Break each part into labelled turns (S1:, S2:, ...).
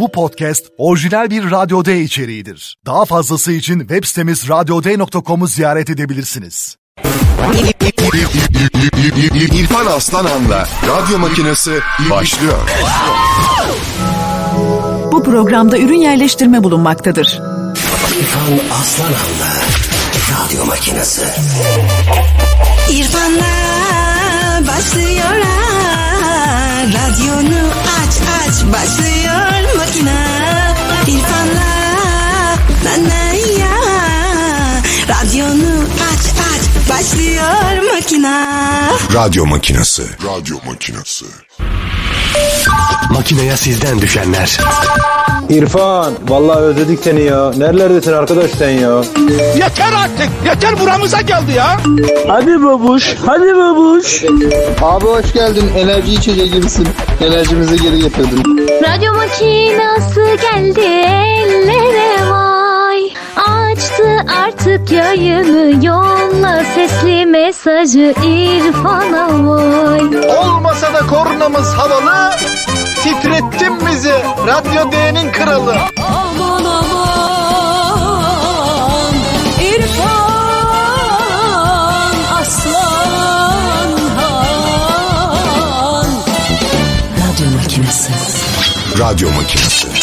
S1: Bu podcast orijinal bir Radyo D içeriğidir. Daha fazlası için web sitemiz radyoday.com'u ziyaret edebilirsiniz.
S2: İrfan Aslanan'la radyo makinesi başlıyor.
S3: Bu programda ürün yerleştirme bulunmaktadır.
S4: İrfan Aslanan'la radyo makinesi.
S5: İrfan'la başlıyor. Radyonu aç aç başlıyor makine. İrfan'la na na ya. Radyonu aç aç başlıyor makine.
S2: Radyo makinesi. Radyo makinesi.
S4: Makineye sizden düşenler.
S6: İrfan, vallahi özledik seni ya. Nerelerdesin arkadaş sen ya?
S7: Yeter artık. Yeter buramıza geldi ya.
S6: Hadi babuş, hadi babuş.
S8: Abi hoş geldin. Enerji içeceği gibisin. Enerjimizi geri getirdin.
S9: Radyo makinası geldi ellere artık yayını yolla sesli mesajı İrfan'a vay
S7: Olmasa da kornamız havalı. Titrettin bizi. Radyo D'nin kralı.
S5: Aman aman İrfan aslan
S4: Radyo makinesi.
S2: Radyo makinesi. Radyo makinesi.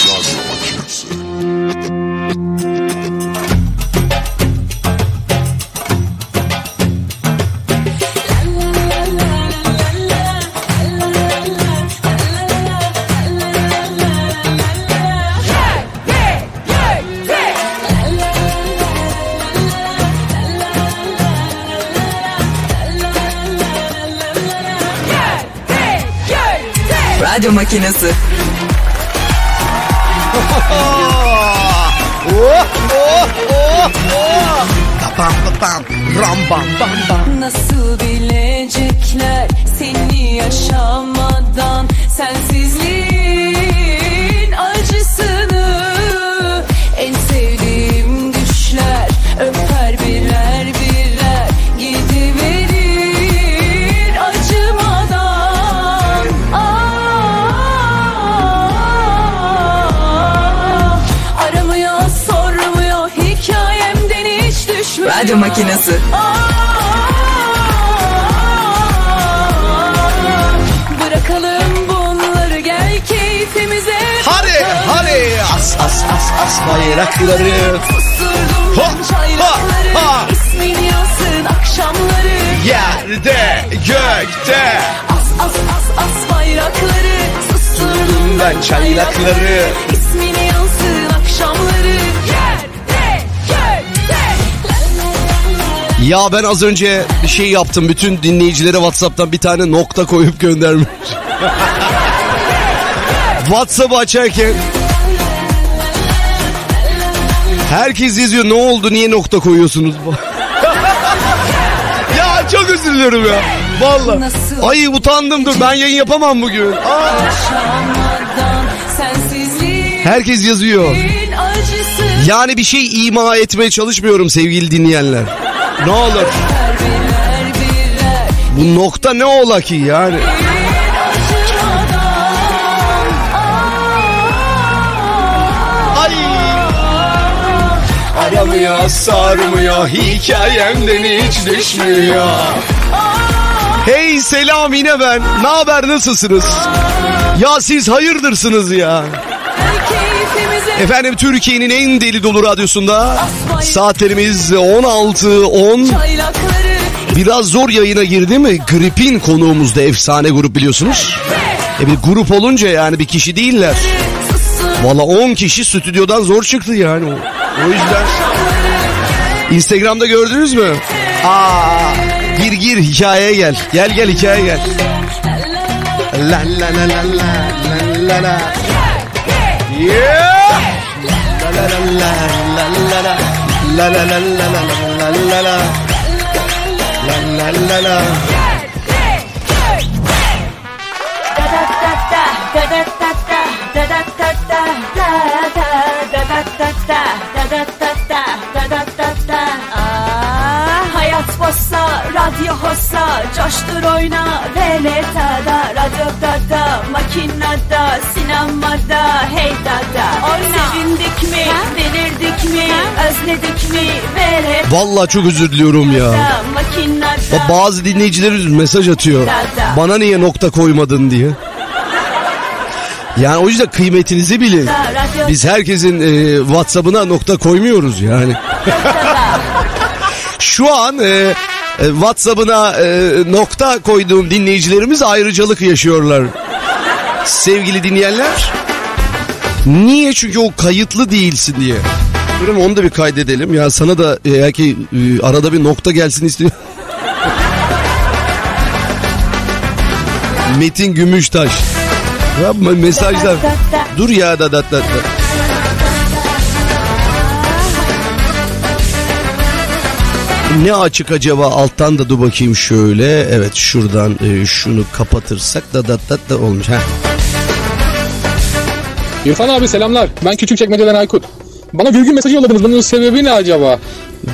S5: Radyo makinesi
S7: bam bam.
S5: Nasıl bilecekler seni yaşamadan Sensizliğin
S10: Radyo makinesi.
S5: Bırakalım bunları gel keyfimize
S7: Hadi hadi. As as as as bayrakları. Ha, ha, ha.
S5: İsmin yansın akşamları
S7: Yerde gökte.
S5: As as as as bayrakları Susturdum
S7: ben çaylakları.
S5: İsmin
S11: Ya ben az önce bir şey yaptım. Bütün dinleyicilere WhatsApp'tan bir tane nokta koyup göndermiş. WhatsApp'ı açarken herkes yazıyor ne oldu niye nokta koyuyorsunuz? ya çok özür diliyorum ya. Vallahi. Ay utandım dur ben yayın yapamam bugün. Aa. Herkes yazıyor. Yani bir şey ima etmeye çalışmıyorum sevgili dinleyenler. Ne olur. Bu nokta ne ola ki yani? Ay. Aramıyor, sarmıyor, hikayemden hiç düşmüyor. Hey selam yine ben. Ne haber nasılsınız? Ya siz hayırdırsınız ya. Efendim Türkiye'nin en deli dolu radyosunda saatlerimiz 16.10.
S5: çaylakları
S11: Biraz zor yayına girdi mi? Grip'in konuğumuzda efsane grup biliyorsunuz. E bir grup olunca yani bir kişi değiller. Valla 10 kişi stüdyodan zor çıktı yani. O, o yüzden. Instagram'da gördünüz mü? Aa, gir gir hikayeye gel. Gel gel hikayeye gel. La la la la la la la la. Yeah. La la la
S5: radyo hossa, coştur oyna, veletada, radyoda da, makinada, Sinemada hey dada Sevindik mi, delirdik mi, özledik mi hep
S11: Vallahi çok özür diliyorum ya.
S5: da makinada
S11: Bazı dinleyicilerimiz mesaj atıyor. Bana niye nokta koymadın diye. Yani o yüzden kıymetinizi bilin. Biz herkesin e, WhatsApp'ına nokta koymuyoruz yani. Şu an e, e, WhatsApp'ına e, nokta koyduğum dinleyicilerimiz ayrıcalık yaşıyorlar. Sevgili dinleyenler. Niye? Çünkü o kayıtlı değilsin diye. Durun onu da bir kaydedelim. Ya sana da eğer ki e, arada bir nokta gelsin istiyor. Metin Gümüştaş. Yapma mesajlar. Dur ya da da da da. Ne açık acaba alttan da dur bakayım şöyle. Evet şuradan e, şunu kapatırsak da da da da olmuş. Heh.
S1: İrfan abi selamlar. Ben Küçükçekmece'den Aykut. Bana virgül mesajı yolladınız. Bunun sebebi ne acaba?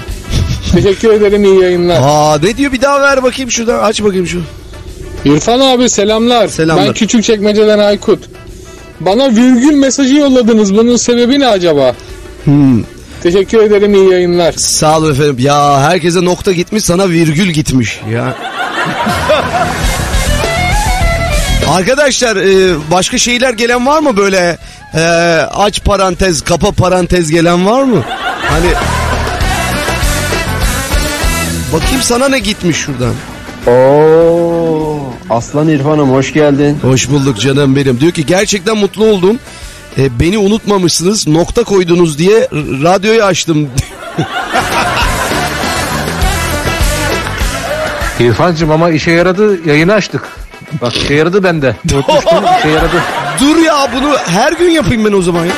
S1: Teşekkür ederim iyi yayınlar.
S11: Aa ne diyor bir daha ver bakayım şuradan aç bakayım şu.
S1: İrfan abi selamlar.
S11: Selamlar.
S1: Ben Küçükçekmece'den Aykut. Bana virgül mesajı yolladınız. Bunun sebebi ne acaba?
S11: Hmm.
S1: Teşekkür ederim iyi yayınlar.
S11: Sağ olun efendim. Ya herkese nokta gitmiş sana virgül gitmiş. Ya. Arkadaşlar e, başka şeyler gelen var mı böyle e, aç parantez kapa parantez gelen var mı? Hani bakayım sana ne gitmiş şuradan.
S12: Oo, Aslan İrfan'ım hoş geldin.
S11: Hoş bulduk canım benim. Diyor ki gerçekten mutlu oldum. E, beni unutmamışsınız nokta koydunuz diye radyoyu açtım.
S13: İrfancığım ama işe yaradı yayını açtık. Bak işe yaradı bende. Unutmuştum işe yaradı.
S11: Dur ya bunu her gün yapayım ben o zaman ya.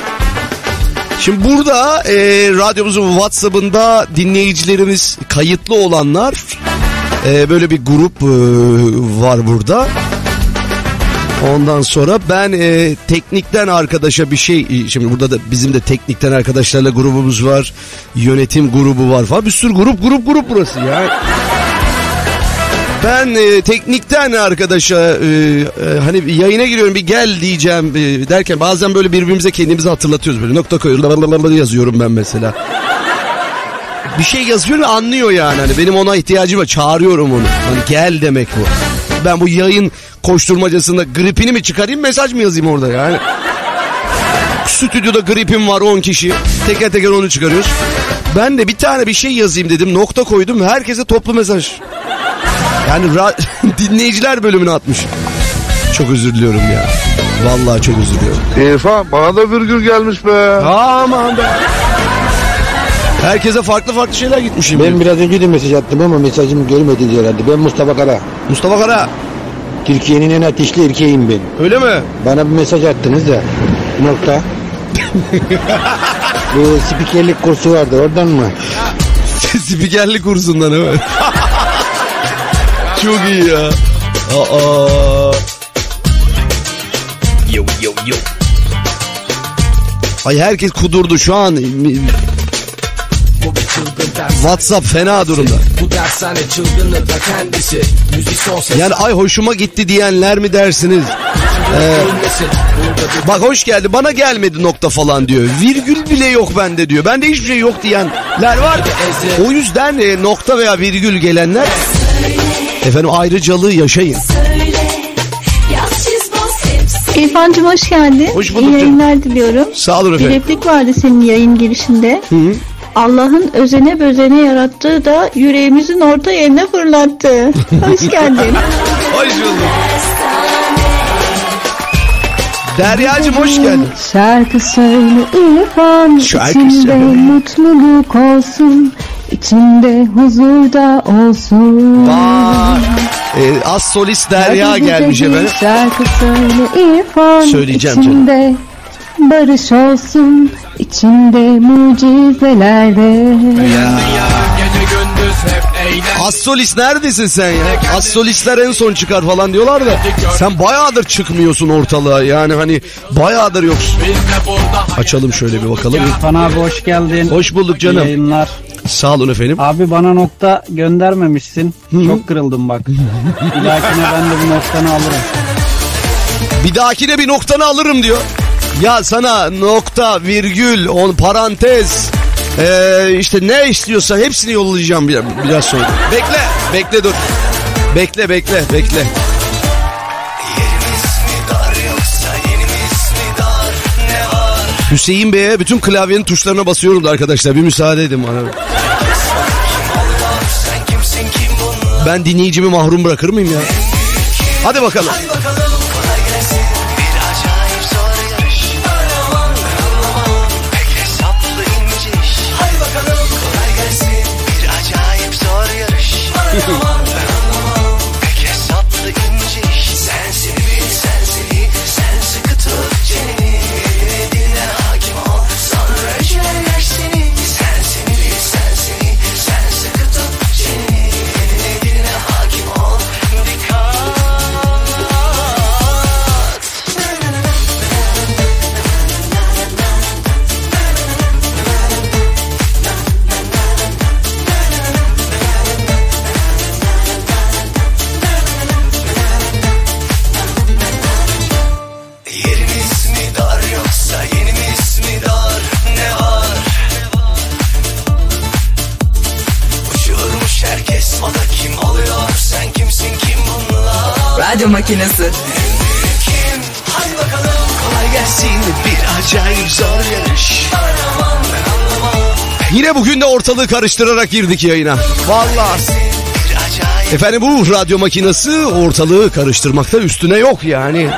S11: Şimdi burada e, radyomuzun WhatsApp'ında dinleyicilerimiz kayıtlı olanlar e, böyle bir grup e, var burada. Ondan sonra ben e, teknikten arkadaşa bir şey e, şimdi burada da bizim de teknikten arkadaşlarla grubumuz var. Yönetim grubu var falan bir sürü grup grup grup burası ya. Ben e, teknikten arkadaşa e, e, hani yayına giriyorum bir gel diyeceğim e, derken bazen böyle birbirimize kendimizi hatırlatıyoruz böyle nokta koyuyoruz yazıyorum ben mesela. Bir şey yazıyor ve anlıyor yani hani benim ona ihtiyacım var çağırıyorum onu. Hani gel demek bu. Ben bu yayın koşturmacasında gripini mi çıkarayım mesaj mı yazayım orada yani. Stüdyoda gripim var 10 kişi. Teker teker onu çıkarıyoruz. Ben de bir tane bir şey yazayım dedim. Nokta koydum. Herkese toplu mesaj. Yani dinleyiciler bölümünü atmış. Çok özür diliyorum ya. Vallahi çok özür diliyorum.
S14: İrfan bana da virgül gelmiş be.
S11: Aman be. Herkese farklı farklı şeyler gitmişim.
S15: Ben biraz önce de mesaj attım ama mesajımı görmediniz herhalde. Ben Mustafa Kara.
S11: Mustafa Kara.
S15: Türkiye'nin en ateşli erkeğim ben.
S11: Öyle mi?
S15: Bana bir mesaj attınız da. Nokta. Bu spikerlik kursu vardı oradan mı?
S11: Spikerlik kursundan evet. Çok iyi ya. Aa. Yo yo yo. Ay herkes kudurdu şu an. WhatsApp fena durumda.
S16: Bu dershane çılgını da kendisi Müzik son ses
S11: Yani ay hoşuma gitti diyenler mi dersiniz? Ee, bak hoş geldi bana gelmedi nokta falan diyor. Virgül bile yok bende diyor. Bende hiçbir şey yok diyenler var. O yüzden e, nokta veya virgül gelenler efendim ayrıcalığı yaşayın.
S17: İrfan'cığım hoş geldin.
S11: Hoş bulduk
S17: İyi yayınlar diliyorum.
S11: Sağ olun
S17: Bir
S11: efendim.
S17: replik vardı senin yayın girişinde. Allah'ın özene bözene yarattığı da yüreğimizin orta yerine fırlattı. Hoş geldin.
S11: Hoş bulduk. Derya'cığım hoş geldin.
S17: Şarkı söyle İrfan.
S11: Şarkı
S17: içinde
S11: söyle.
S17: mutluluk olsun. içinde huzurda olsun.
S11: Ee, az solist Derya
S17: Hadi
S11: gelmiş efendim.
S17: Şarkı söyle İrfan.
S11: Söyleyeceğim canım.
S17: Barış olsun. içinde mucizelerde.
S11: Az solist neredesin sen ya? Az solistler en son çıkar falan diyorlar da. Sen bayağıdır çıkmıyorsun ortalığa. Yani hani bayağıdır yoksun. Açalım şöyle bir bakalım.
S18: İrfan abi hoş geldin.
S11: Hoş bulduk canım.
S18: İyi yayınlar.
S11: Sağ olun efendim.
S18: Abi bana nokta göndermemişsin. Çok kırıldım bak. Bir dahakine ben de bu noktanı alırım.
S11: Bir dahakine bir noktanı alırım diyor. Ya sana nokta, virgül, on parantez, ee, işte ne istiyorsa hepsini yollayacağım bir- biraz sonra. Bekle, bekle dur. Bekle, bekle, bekle. Hüseyin Bey'e bütün klavyenin tuşlarına basıyorum da arkadaşlar. Bir müsaade edin bana. Ben dinleyicimi mahrum bırakır mıyım ya? Hadi bakalım.
S19: Hadi
S11: ortalığı karıştırarak girdik yayına. Vallahi. Efendim bu radyo makinesi ortalığı karıştırmakta üstüne yok yani.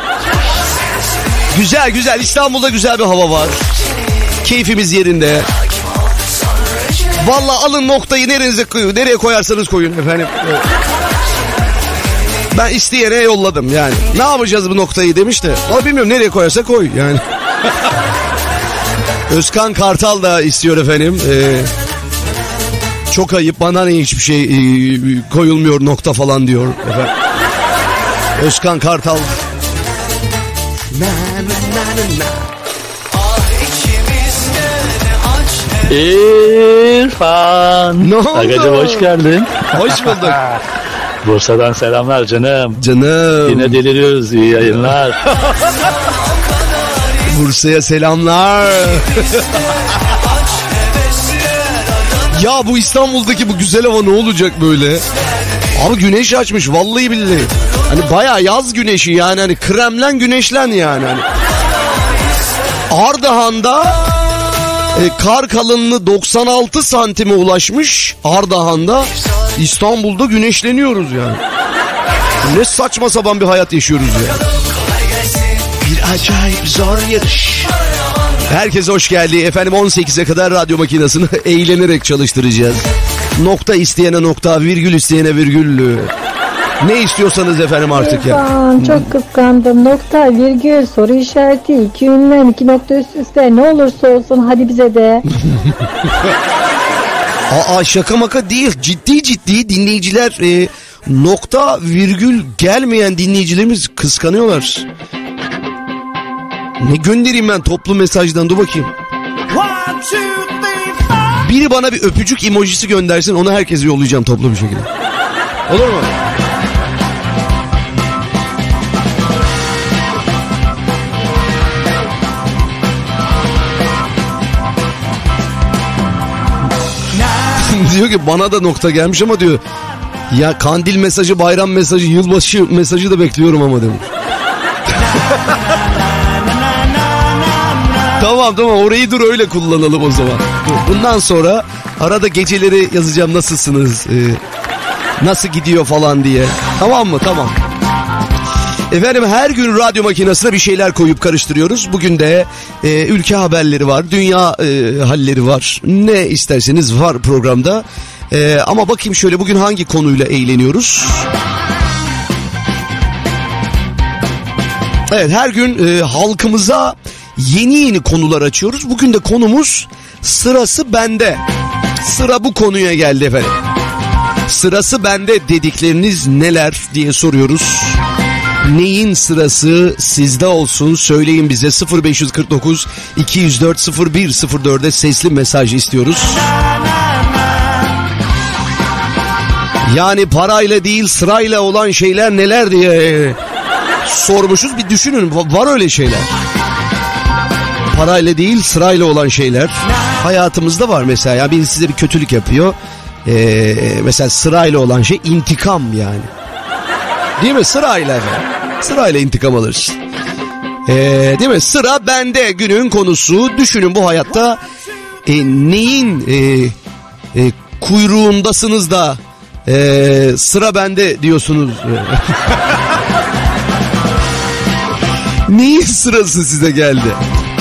S11: Güzel güzel İstanbul'da güzel bir hava var. Keyfimiz yerinde. Vallahi alın noktayı nerenize koyun. Nereye koyarsanız koyun efendim. Ben isteyene yolladım yani. Ne yapacağız bu noktayı demiş de. Ama bilmiyorum nereye koyarsa koy yani. Özkan Kartal da istiyor efendim. Ee, çok ayıp bana ne hiçbir şey e, koyulmuyor nokta falan diyor efendim. Özkan Kartal.
S20: İrfan.
S11: Ne oldu?
S20: Agacım hoş geldin.
S11: Hoş bulduk.
S20: Bursa'dan selamlar canım.
S11: Canım.
S20: Yine deliriyoruz. İyi yayınlar.
S11: Bursa'ya selamlar. ya bu İstanbul'daki bu güzel hava ne olacak böyle? Abi güneş açmış vallahi billahi. Hani baya yaz güneşi yani hani kremlen güneşlen yani. Hani. Ardahan'da e, kar kalınlığı 96 santime ulaşmış. Ardahan'da İstanbul'da güneşleniyoruz yani. Ne saçma sapan bir hayat yaşıyoruz ya.
S19: Bir acayip zor yarış.
S11: Herkese hoş geldi. Efendim 18'e kadar radyo makinesini eğlenerek çalıştıracağız. Nokta isteyene nokta, virgül isteyene virgül. Ne istiyorsanız efendim artık ya.
S21: İrfan çok kıskandım. Nokta, virgül, soru işareti, iki ünlem, iki nokta üst üste. Ne olursa olsun hadi bize de.
S11: Aa şaka maka değil. Ciddi ciddi dinleyiciler e, nokta virgül gelmeyen dinleyicilerimiz kıskanıyorlar. Ne göndereyim ben toplu mesajdan dur bakayım. Biri bana bir öpücük emojisi göndersin onu herkese yollayacağım toplu bir şekilde. Olur mu? diyor ki bana da nokta gelmiş ama diyor ya kandil mesajı, bayram mesajı, yılbaşı mesajı da bekliyorum ama demiş. tamam tamam orayı dur öyle kullanalım o zaman. Bundan sonra arada geceleri yazacağım nasılsınız, e, nasıl gidiyor falan diye. Tamam mı? Tamam. Efendim her gün radyo makinesine bir şeyler koyup karıştırıyoruz. Bugün de e, ülke haberleri var, dünya e, halleri var. Ne isterseniz var programda. E, ama bakayım şöyle bugün hangi konuyla eğleniyoruz? Evet her gün e, halkımıza yeni yeni konular açıyoruz. Bugün de konumuz sırası bende. Sıra bu konuya geldi efendim. Sırası bende dedikleriniz neler diye soruyoruz. Neyin sırası sizde olsun söyleyin bize 0549 204 0104'e sesli mesaj istiyoruz. Yani parayla değil sırayla olan şeyler neler diye sormuşuz. Bir düşünün va- var öyle şeyler. Parayla değil sırayla olan şeyler hayatımızda var mesela. Ya birisi size bir kötülük yapıyor. Ee, mesela sırayla olan şey intikam yani. Değil mi? Sırayla efendim. Sırayla intikam alırız. Ee, değil mi? Sıra bende günün konusu. Düşünün bu hayatta e, neyin e, e, kuyruğundasınız da e, sıra bende diyorsunuz. Neyin sırası size geldi?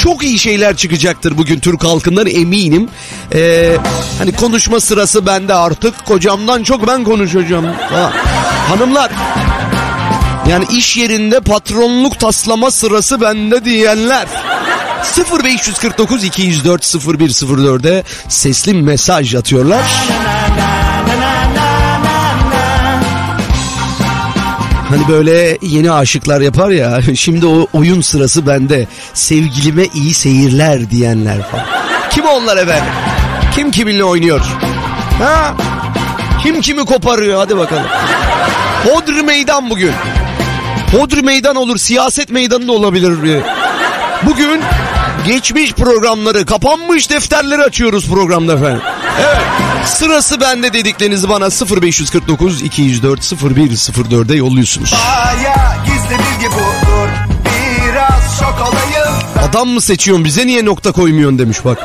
S11: Çok iyi şeyler çıkacaktır bugün Türk halkından eminim. Ee, hani konuşma sırası bende artık. Kocamdan çok ben konuşacağım. Ha. Hanımlar yani iş yerinde patronluk taslama sırası bende diyenler. 0549 204 0104'e sesli mesaj atıyorlar. Hani böyle yeni aşıklar yapar ya şimdi o oyun sırası bende sevgilime iyi seyirler diyenler falan. Kim onlar efendim? Kim kiminle oynuyor? Ha? Kim kimi koparıyor hadi bakalım. Hodri meydan bugün. Hodri meydan olur siyaset meydanı da olabilir. Bugün geçmiş programları kapanmış defterleri açıyoruz programda efendim. Evet sırası bende dediklerinizi bana 0549 204 0104'e yolluyorsunuz.
S22: Aya gizli bilgi budur Biraz şok olayım
S11: Adam mı seçiyorsun bize niye nokta koymuyorsun demiş bak.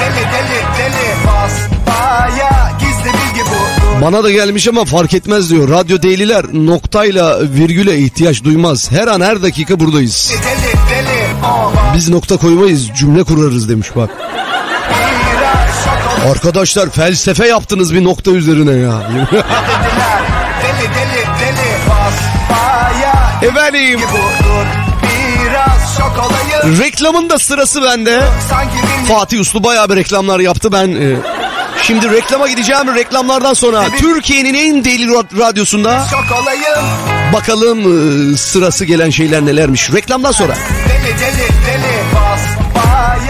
S22: Deli deli deli bas Aya gizli bilgi budur
S11: Bana da gelmiş ama fark etmez diyor. Radyo deliler noktayla virgüle ihtiyaç duymaz. Her an her dakika buradayız.
S22: Deli
S11: Biz nokta koymayız cümle kurarız demiş bak. Arkadaşlar felsefe yaptınız bir nokta üzerine ya. Efendim reklamın da sırası bende. Fatih Uslu bayağı bir reklamlar yaptı ben. e, şimdi reklama gideceğim reklamlardan sonra Türkiye'nin en deli ra- radyosunda bakalım e, sırası gelen şeyler nelermiş. Reklamdan sonra.
S22: Deli deli deli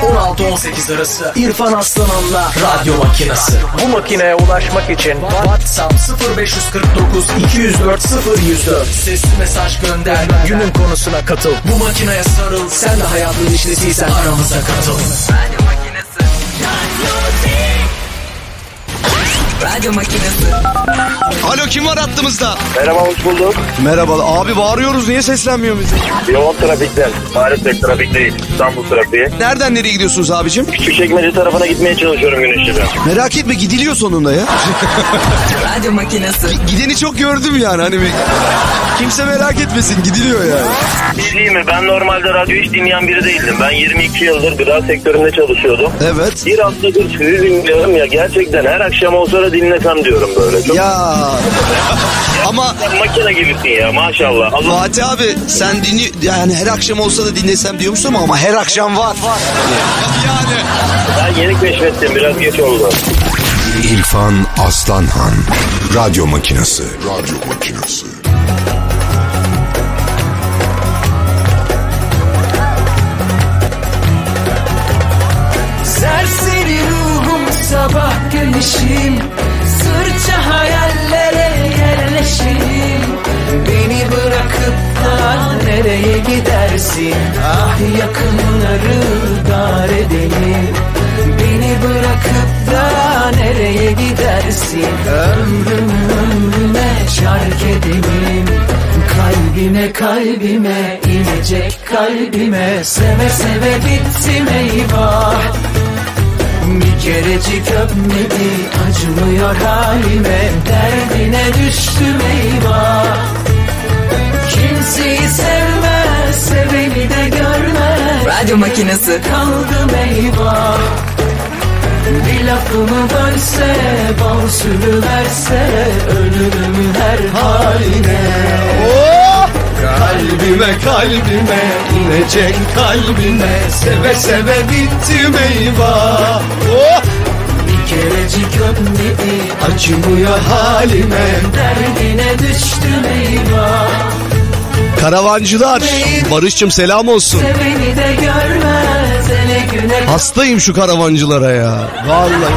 S16: 16-18 arası İrfan Aslanan'la Radyo Makinası. Bu makineye ulaşmak için WhatsApp 0549 204 0104 Sesli mesaj gönder. Günün konusuna katıl. Bu makineye sarıl. Sen de hayatın işlesiysen aramıza katıl.
S10: Radyo makinesi.
S11: Alo kim var hattımızda?
S23: Merhaba hoş bulduk.
S11: Merhaba abi bağırıyoruz niye seslenmiyor bize?
S23: Yoğun trafikten. Maalesef trafik değil. İstanbul trafiği.
S11: Nereden nereye gidiyorsunuz abicim?
S23: Küçükçekmece tarafına gitmeye çalışıyorum gün ışığında.
S11: Merak etme gidiliyor sonunda ya.
S10: Radyo makinesi.
S11: Gideni çok gördüm yani hani bir... Kimse merak etmesin gidiliyor yani.
S23: Bir şey mi? Ben normalde radyo hiç dinleyen biri değildim. Ben 22 yıldır gıda sektöründe çalışıyordum.
S11: Evet.
S23: Bir haftadır sizi dinliyorum ya. Gerçekten her akşam olsa da dinlesem diyorum böyle. Çok
S11: Ya ama
S23: makine gibisin ya maşallah. Allah
S11: Fatih abi sen dinli yani her akşam olsa da dinlesem diyormuşsun ama her akşam var. yani.
S23: ben yeni keşfettim. Biraz geç oldu.
S2: İrfan Aslanhan Radyo Makinası Radyo Makinası
S24: Serseri ruhum sabah güneşim Sırça hayallere yerleşim Beni bırakıp da nereye gidersin? Ah yakınları dar edelim. Beni bırakıp da nereye gidersin? Ömrümü ömrüne şark edelim. Kalbime kalbime inecek kalbime. Seve seve bittim eyvah bir kerecik öpmedi acımıyor halime. Derdine düştüm eyvah. Kimseyi sevmez seveni de görmez.
S10: Radyo makinesi.
S24: Kaldım eyvah. Bir lafımı bölse, bal sürüverse Ölürüm her haline.
S11: Oh!
S24: Kalbime kalbime inecek kalbime. Seve seve bittim eyvah.
S11: Oh!
S24: Bir kerecik öpmedi acımıyor halime. Derdine düştüm eyvah.
S11: Karavancılar Barış'cığım selam olsun.
S24: Seveni de görmez
S11: Hastayım şu karavancılara ya. Vallahi.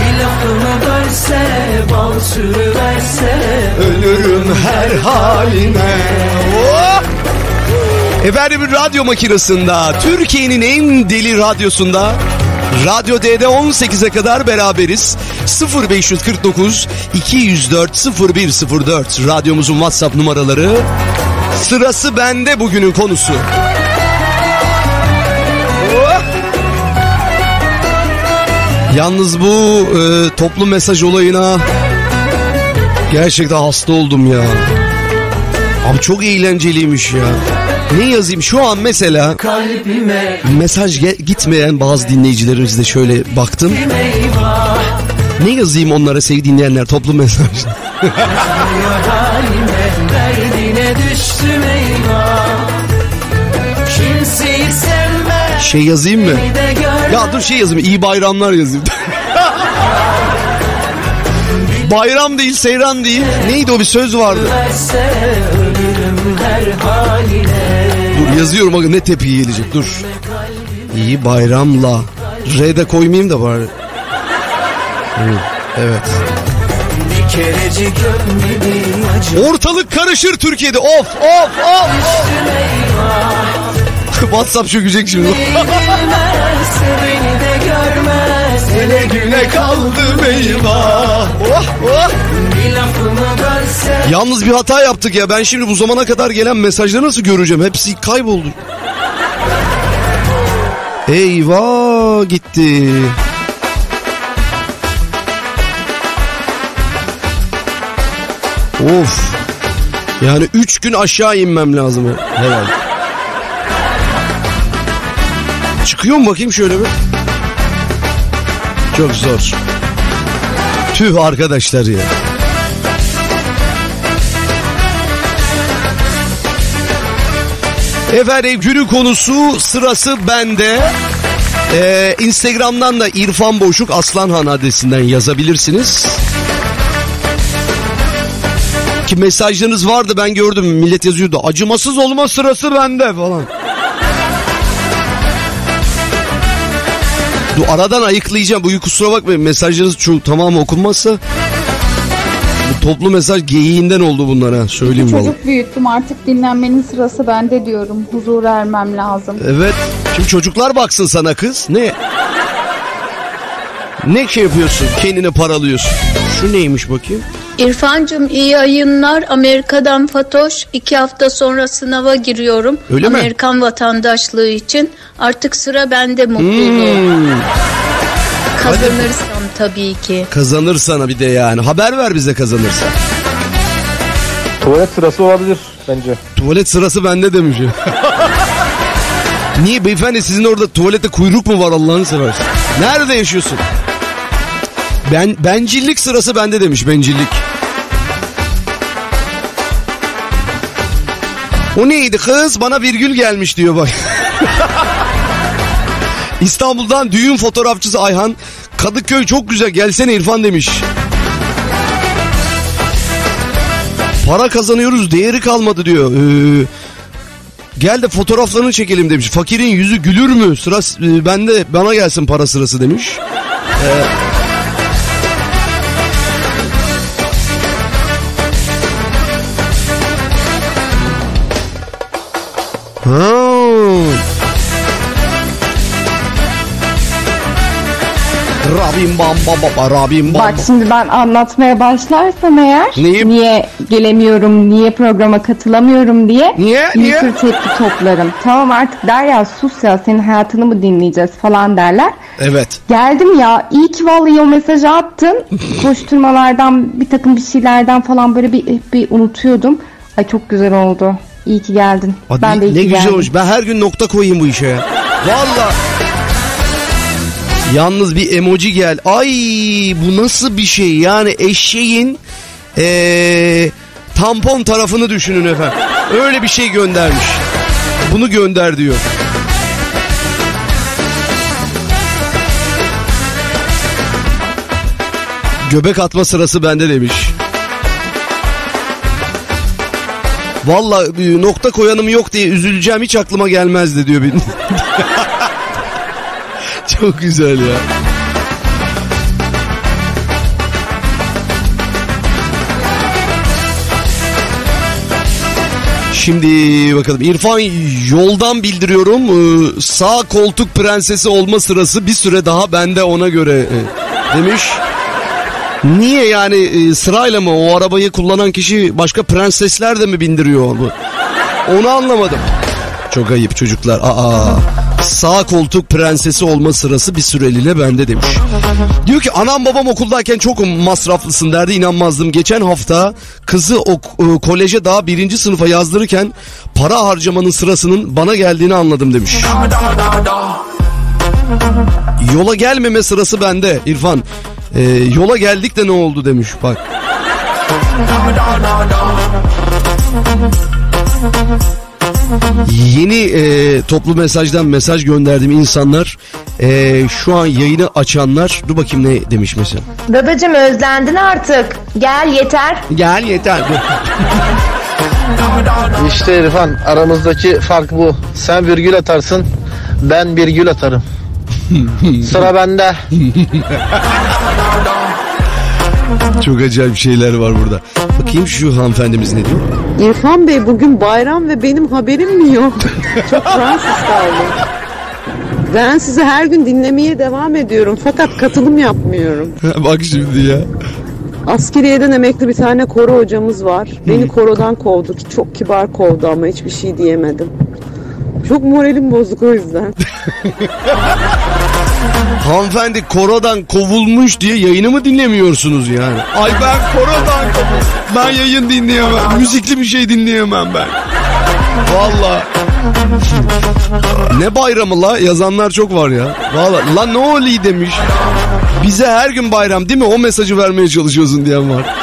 S19: bir lafımı bölse Bal sürüverse
S11: Ölürüm her haline. Oh! Efendim radyo makinasında Türkiye'nin en deli radyosunda Radyo D'de 18'e kadar beraberiz. 0549 204 0104 radyomuzun WhatsApp numaraları. Sırası bende bugünün konusu. Yalnız bu e, toplu mesaj olayına gerçekten hasta oldum ya. Abi çok eğlenceliymiş ya. Ne yazayım şu an mesela
S19: Kalbime
S11: mesaj ge- gitmeyen bazı dinleyicilerimizle şöyle baktım. Ne yazayım onlara sevgili dinleyenler toplu mesaj. Şey yazayım mı? Ya dur şey yazayım iyi bayramlar yazayım. Bayram değil seyran değil. Neydi o bir söz vardı. Dur yazıyorum bakın ne tepki gelecek dur. İyi bayramla. R de koymayayım da bari. Evet. Ortalık karışır Türkiye'de. Of of of.
S19: Eyvah
S11: WhatsApp çökecek şimdi.
S19: Bilmez beni de görmez Hele güne
S11: kaldım eyvah. Oh oh. Yalnız bir hata yaptık ya. Ben şimdi bu zamana kadar gelen mesajları nasıl göreceğim? Hepsi kayboldu. Eyvah gitti. Of. Yani üç gün aşağı inmem lazım herhalde. Çıkıyor mu bakayım şöyle bir? Çok zor. Tüh arkadaşlar ya. Efendim günün konusu sırası bende. Ee, Instagram'dan da İrfan Boşuk Aslanhan adresinden yazabilirsiniz. Ki mesajlarınız vardı ben gördüm millet yazıyordu. Acımasız olma sırası bende falan. Dur aradan ayıklayacağım. Bugün kusura bakmayın mesajlarınız çok tamamı okunmazsa. Bu toplu mesaj geyiğinden oldu bunlara söyleyeyim vallahi.
S25: Çocuk büyüttüm artık dinlenmenin sırası bende diyorum. Huzura ermem lazım.
S11: Evet. Şimdi çocuklar baksın sana kız. Ne? Ne şey yapıyorsun? Kendini paralıyorsun. Şu neymiş bakayım?
S17: İrfancığım iyi yayınlar. Amerika'dan Fatoş. iki hafta sonra sınava giriyorum.
S11: Öyle mi?
S17: Amerikan vatandaşlığı için. Artık sıra bende mutluluğu.
S11: Hmm,
S17: Kazanırsam tabii ki.
S11: kazanır sana bir de yani. Haber ver bize kazanırsa.
S1: Tuvalet sırası olabilir bence.
S11: Tuvalet sırası bende demiş. Niye beyefendi sizin orada tuvalette kuyruk mu var Allah'ını seversen? Nerede yaşıyorsun? Ben bencillik sırası bende demiş bencillik. O neydi kız? Bana virgül gelmiş diyor bak. İstanbul'dan düğün fotoğrafçısı Ayhan. Kadıköy çok güzel gelsene İrfan demiş. Para kazanıyoruz değeri kalmadı diyor. Ee, gel de fotoğraflarını çekelim demiş. Fakirin yüzü gülür mü? Sıra e, bende bana gelsin para sırası demiş. Ee, Ha. Rabim bam bam bam rabim bam.
S21: Bak şimdi ben anlatmaya başlarsam eğer
S11: Neyi?
S21: niye gelemiyorum, niye programa katılamıyorum diye
S11: Niye?
S21: bir
S11: Niye?
S21: sürü tepki toplarım. Tamam artık der ya sus ya senin hayatını mı dinleyeceğiz falan derler.
S11: Evet.
S21: Geldim ya iyi ki vallahi o mesajı attın. Koşturmalardan bir takım bir şeylerden falan böyle bir, bir unutuyordum. Ay çok güzel oldu. İyi ki geldin.
S11: Hadi
S21: ben de iyi
S11: ne
S21: ki
S11: güzel
S21: geldim.
S11: olmuş. Ben her gün nokta koyayım bu işe. Valla. Yalnız bir emoji gel. Ay bu nasıl bir şey? Yani eşeğin ee, tampon tarafını düşünün efendim. Öyle bir şey göndermiş. Bunu gönder diyor. Göbek atma sırası bende demiş. Valla e, nokta koyanım yok diye üzüleceğim hiç aklıma gelmezdi diyor benim. Çok güzel ya. Şimdi bakalım İrfan yoldan bildiriyorum Ee, sağ koltuk prensesi olma sırası bir süre daha bende ona göre e, demiş. Niye yani e, sırayla mı o arabayı kullanan kişi başka prensesler de mi bindiriyor bu? Onu anlamadım. Çok ayıp çocuklar. Aa, sağ koltuk prensesi olma sırası bir süreliğine bende demiş. Diyor ki anam babam okuldayken çok masraflısın derdi inanmazdım. Geçen hafta kızı o e, koleje daha birinci sınıfa yazdırırken para harcamanın sırasının bana geldiğini anladım demiş. Yola gelmeme sırası bende İrfan. Ee, yola geldik de ne oldu demiş bak. Yeni e, toplu mesajdan mesaj gönderdim insanlar. E, şu an yayını açanlar. Dur bakayım ne demiş mesela.
S26: Dadacım özlendin artık. Gel yeter.
S11: Gel yeter.
S7: İşte İrfan aramızdaki fark bu. Sen virgül atarsın ben virgül atarım. Sıra bende.
S11: Çok acayip şeyler var burada. Bakayım şu hanımefendimiz ne diyor?
S27: İrfan Bey bugün bayram ve benim haberim mi yok? Çok rahatsız kaldım. Ben sizi her gün dinlemeye devam ediyorum fakat katılım yapmıyorum.
S11: Bak şimdi ya.
S27: Askeriyeden emekli bir tane koro hocamız var. Beni korodan kovdu. Çok kibar kovdu ama hiçbir şey diyemedim. Çok moralim bozuk o yüzden.
S11: Hanımefendi korodan kovulmuş diye yayını mı dinlemiyorsunuz yani? Ay ben korodan kovuldum. Ben yayın dinleyemem. Müzikli bir şey dinleyemem ben. Valla. ne bayramı la? Yazanlar çok var ya. Valla. La ne oli demiş. Bize her gün bayram değil mi? O mesajı vermeye çalışıyorsun diyen var.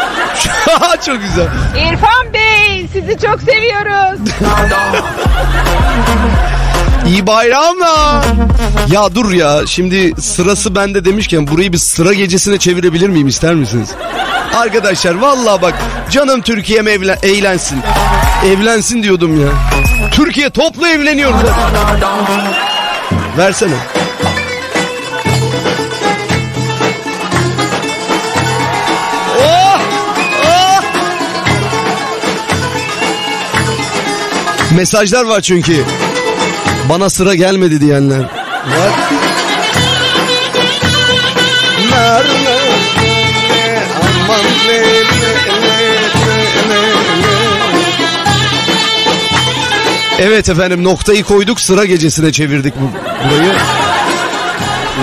S11: çok güzel.
S5: İrfan Bey sizi çok seviyoruz.
S11: İyi bayramlar. Ya dur ya şimdi sırası bende demişken burayı bir sıra gecesine çevirebilir miyim ister misiniz? Arkadaşlar vallahi bak canım Türkiye'm evlen eğlensin. Evlensin diyordum ya. Türkiye toplu evleniyor. Versene. Oh! Oh! Mesajlar var çünkü. Bana sıra gelmedi diyenler. Var. Evet efendim noktayı koyduk sıra gecesine çevirdik bu, burayı.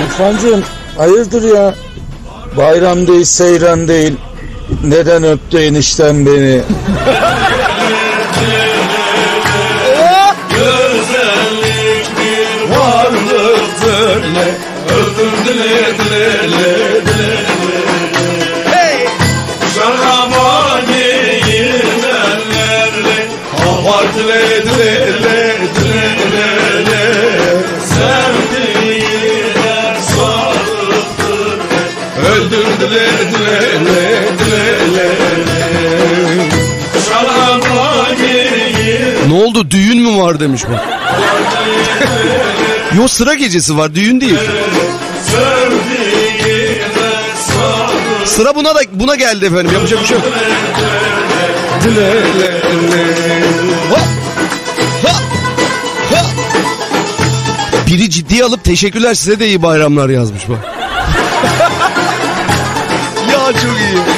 S28: İrfancığım hayırdır ya? Bayram değil seyran değil. Neden öptü enişten beni?
S11: mü var demiş bak. Yo sıra gecesi var düğün değil. Sıra buna da buna geldi efendim yapacak bir şey yok. Hop! Ha! Ha! Biri ciddiye alıp teşekkürler size de iyi bayramlar yazmış bak. ya çok iyi.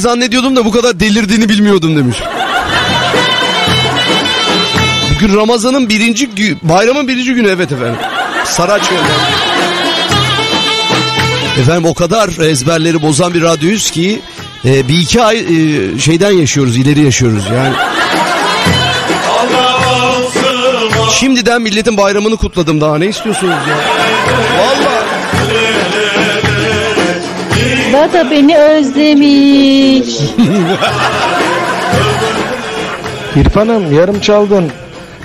S11: Zannediyordum da bu kadar delirdiğini bilmiyordum demiş. Bugün Ramazan'ın birinci gün, bayramın birinci günü evet efendim. Saraç gönderdi. Efendim o kadar ezberleri bozan bir radyoyuz ki e, bir iki ay e, şeyden yaşıyoruz, ileri yaşıyoruz yani. Şimdiden milletin bayramını kutladım daha ne istiyorsunuz ya? Vallahi.
S17: Dada beni özlemiş.
S15: İrfan'ım yarım çaldın.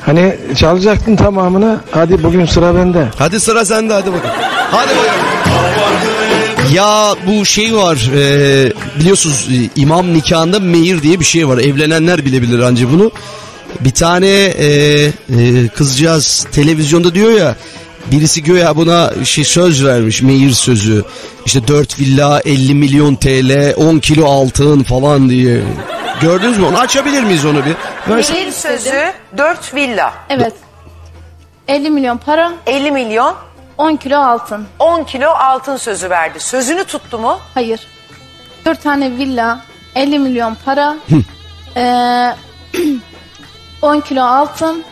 S15: Hani çalacaktın tamamını. Hadi bugün sıra bende.
S11: Hadi sıra sende hadi bakalım. Hadi bakalım. Ya bu şey var e, biliyorsunuz e, imam nikahında mehir diye bir şey var. Evlenenler bile bilir anca bunu. Bir tane e, e, kızcağız televizyonda diyor ya birisi göya buna şey söz vermiş meyir sözü. İşte 4 villa 50 milyon TL 10 kilo altın falan diye. Gördünüz mü onu açabilir miyiz onu bir? Versin.
S29: Bir sözü 4 villa.
S25: Evet. 50 milyon para.
S29: 50 milyon.
S25: 10 kilo altın.
S29: 10 kilo altın sözü verdi. Sözünü tuttu mu?
S25: Hayır. 4 tane villa, 50 milyon para, eee 10 kilo altın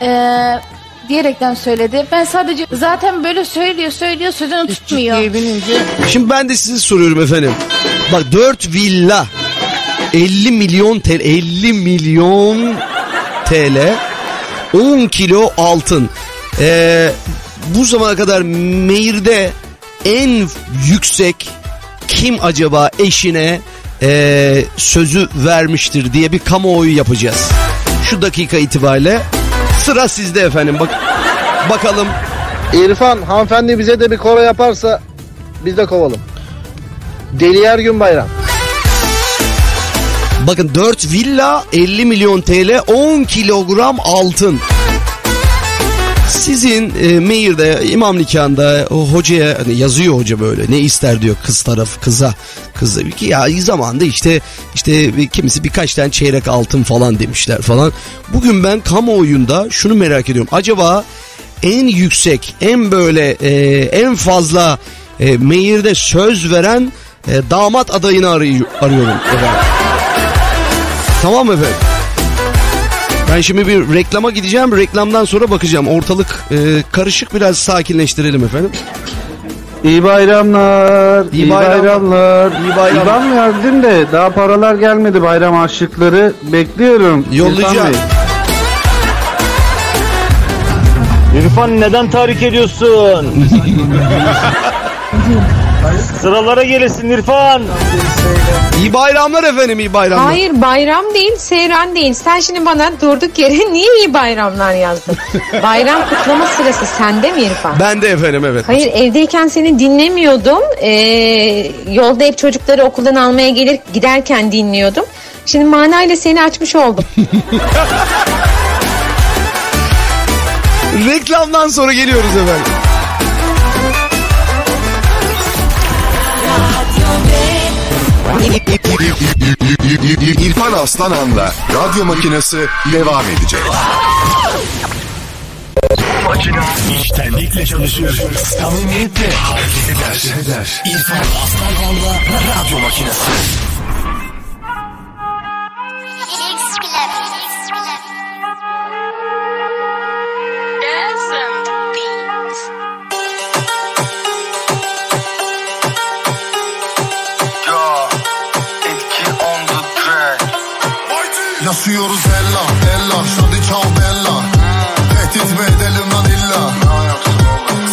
S25: eee diyerekten söyledi. Ben sadece zaten böyle söylüyor söylüyor sözünü tutmuyor.
S11: Şimdi ben de size soruyorum efendim. Bak 4 villa 50 milyon TL 50 milyon TL 10 kilo altın. Ee, bu zamana kadar Meyir'de en yüksek kim acaba eşine ee, sözü vermiştir diye bir kamuoyu yapacağız. Şu dakika itibariyle sıra sizde efendim. Bak bakalım.
S7: İrfan hanımefendi bize de bir koro yaparsa biz de kovalım. Deli Ergün Bayram.
S11: Bakın 4 villa 50 milyon TL 10 kilogram altın. Sizin e, Meyir'de imam nikahında o hocaya hani yazıyor hoca böyle ne ister diyor kız taraf kıza. Kız ki ya zamanda işte işte kimisi birkaç tane çeyrek altın falan demişler falan. Bugün ben kamuoyunda şunu merak ediyorum. Acaba en yüksek en böyle e, en fazla e, Meyir'de söz veren e, damat adayını arıyor, arıyorum efendim. Tamam efendim? Ben şimdi bir reklama gideceğim. Reklamdan sonra bakacağım. Ortalık e, karışık biraz sakinleştirelim efendim.
S15: İyi bayramlar.
S11: İyi
S15: iyi
S11: bayramlar.
S15: bayramlar.
S11: İyi bayramlar.
S15: İban verdim de daha paralar gelmedi bayram harçlıkları. Bekliyorum.
S11: Yollayacağım.
S15: İrfan
S30: neden tahrik ediyorsun? Sıralara gelesin İrfan.
S11: İyi bayramlar efendim iyi bayramlar.
S31: Hayır bayram değil seyran değil. Sen şimdi bana durduk yere niye iyi bayramlar yazdın? Bayram kutlama sırası sende mi İrfan?
S11: Ben de efendim evet.
S31: Hayır evdeyken seni dinlemiyordum. Ee, yolda hep çocukları okuldan almaya gelir giderken dinliyordum. Şimdi manayla seni açmış oldum.
S11: Reklamdan sonra geliyoruz efendim.
S2: İrfan Aslanan'la radyo makinesi devam edecek.
S19: İştenlikle çalışıyor. Samimiyetle hareket eder. İrfan Aslanan'la radyo makinesi.
S32: Yaşıyoruz ella ella. Şadi çal bella. Tehdit mi edelim lan illa?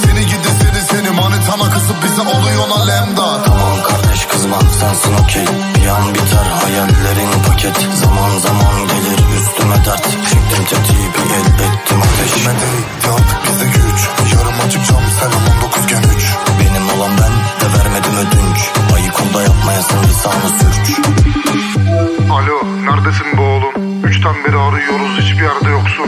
S32: Seni gidi seni seni manitana kısıp bize oluyor lan lemda.
S19: Tamam kardeş kızma sensin okey. Bir an biter hayallerin paket. Zaman zaman gelir üstüme dert. Çektim tetiği bir el ettim ateş
S32: de artık bize güç. Yarım açık cam selam 19 gen 3
S19: Benim olan ben de vermedim ödünç. Ayık ol da yapmayasın lisanı sürç.
S32: Alo neredesin be oğlum Üçten beri arıyoruz hiçbir yerde yoksun.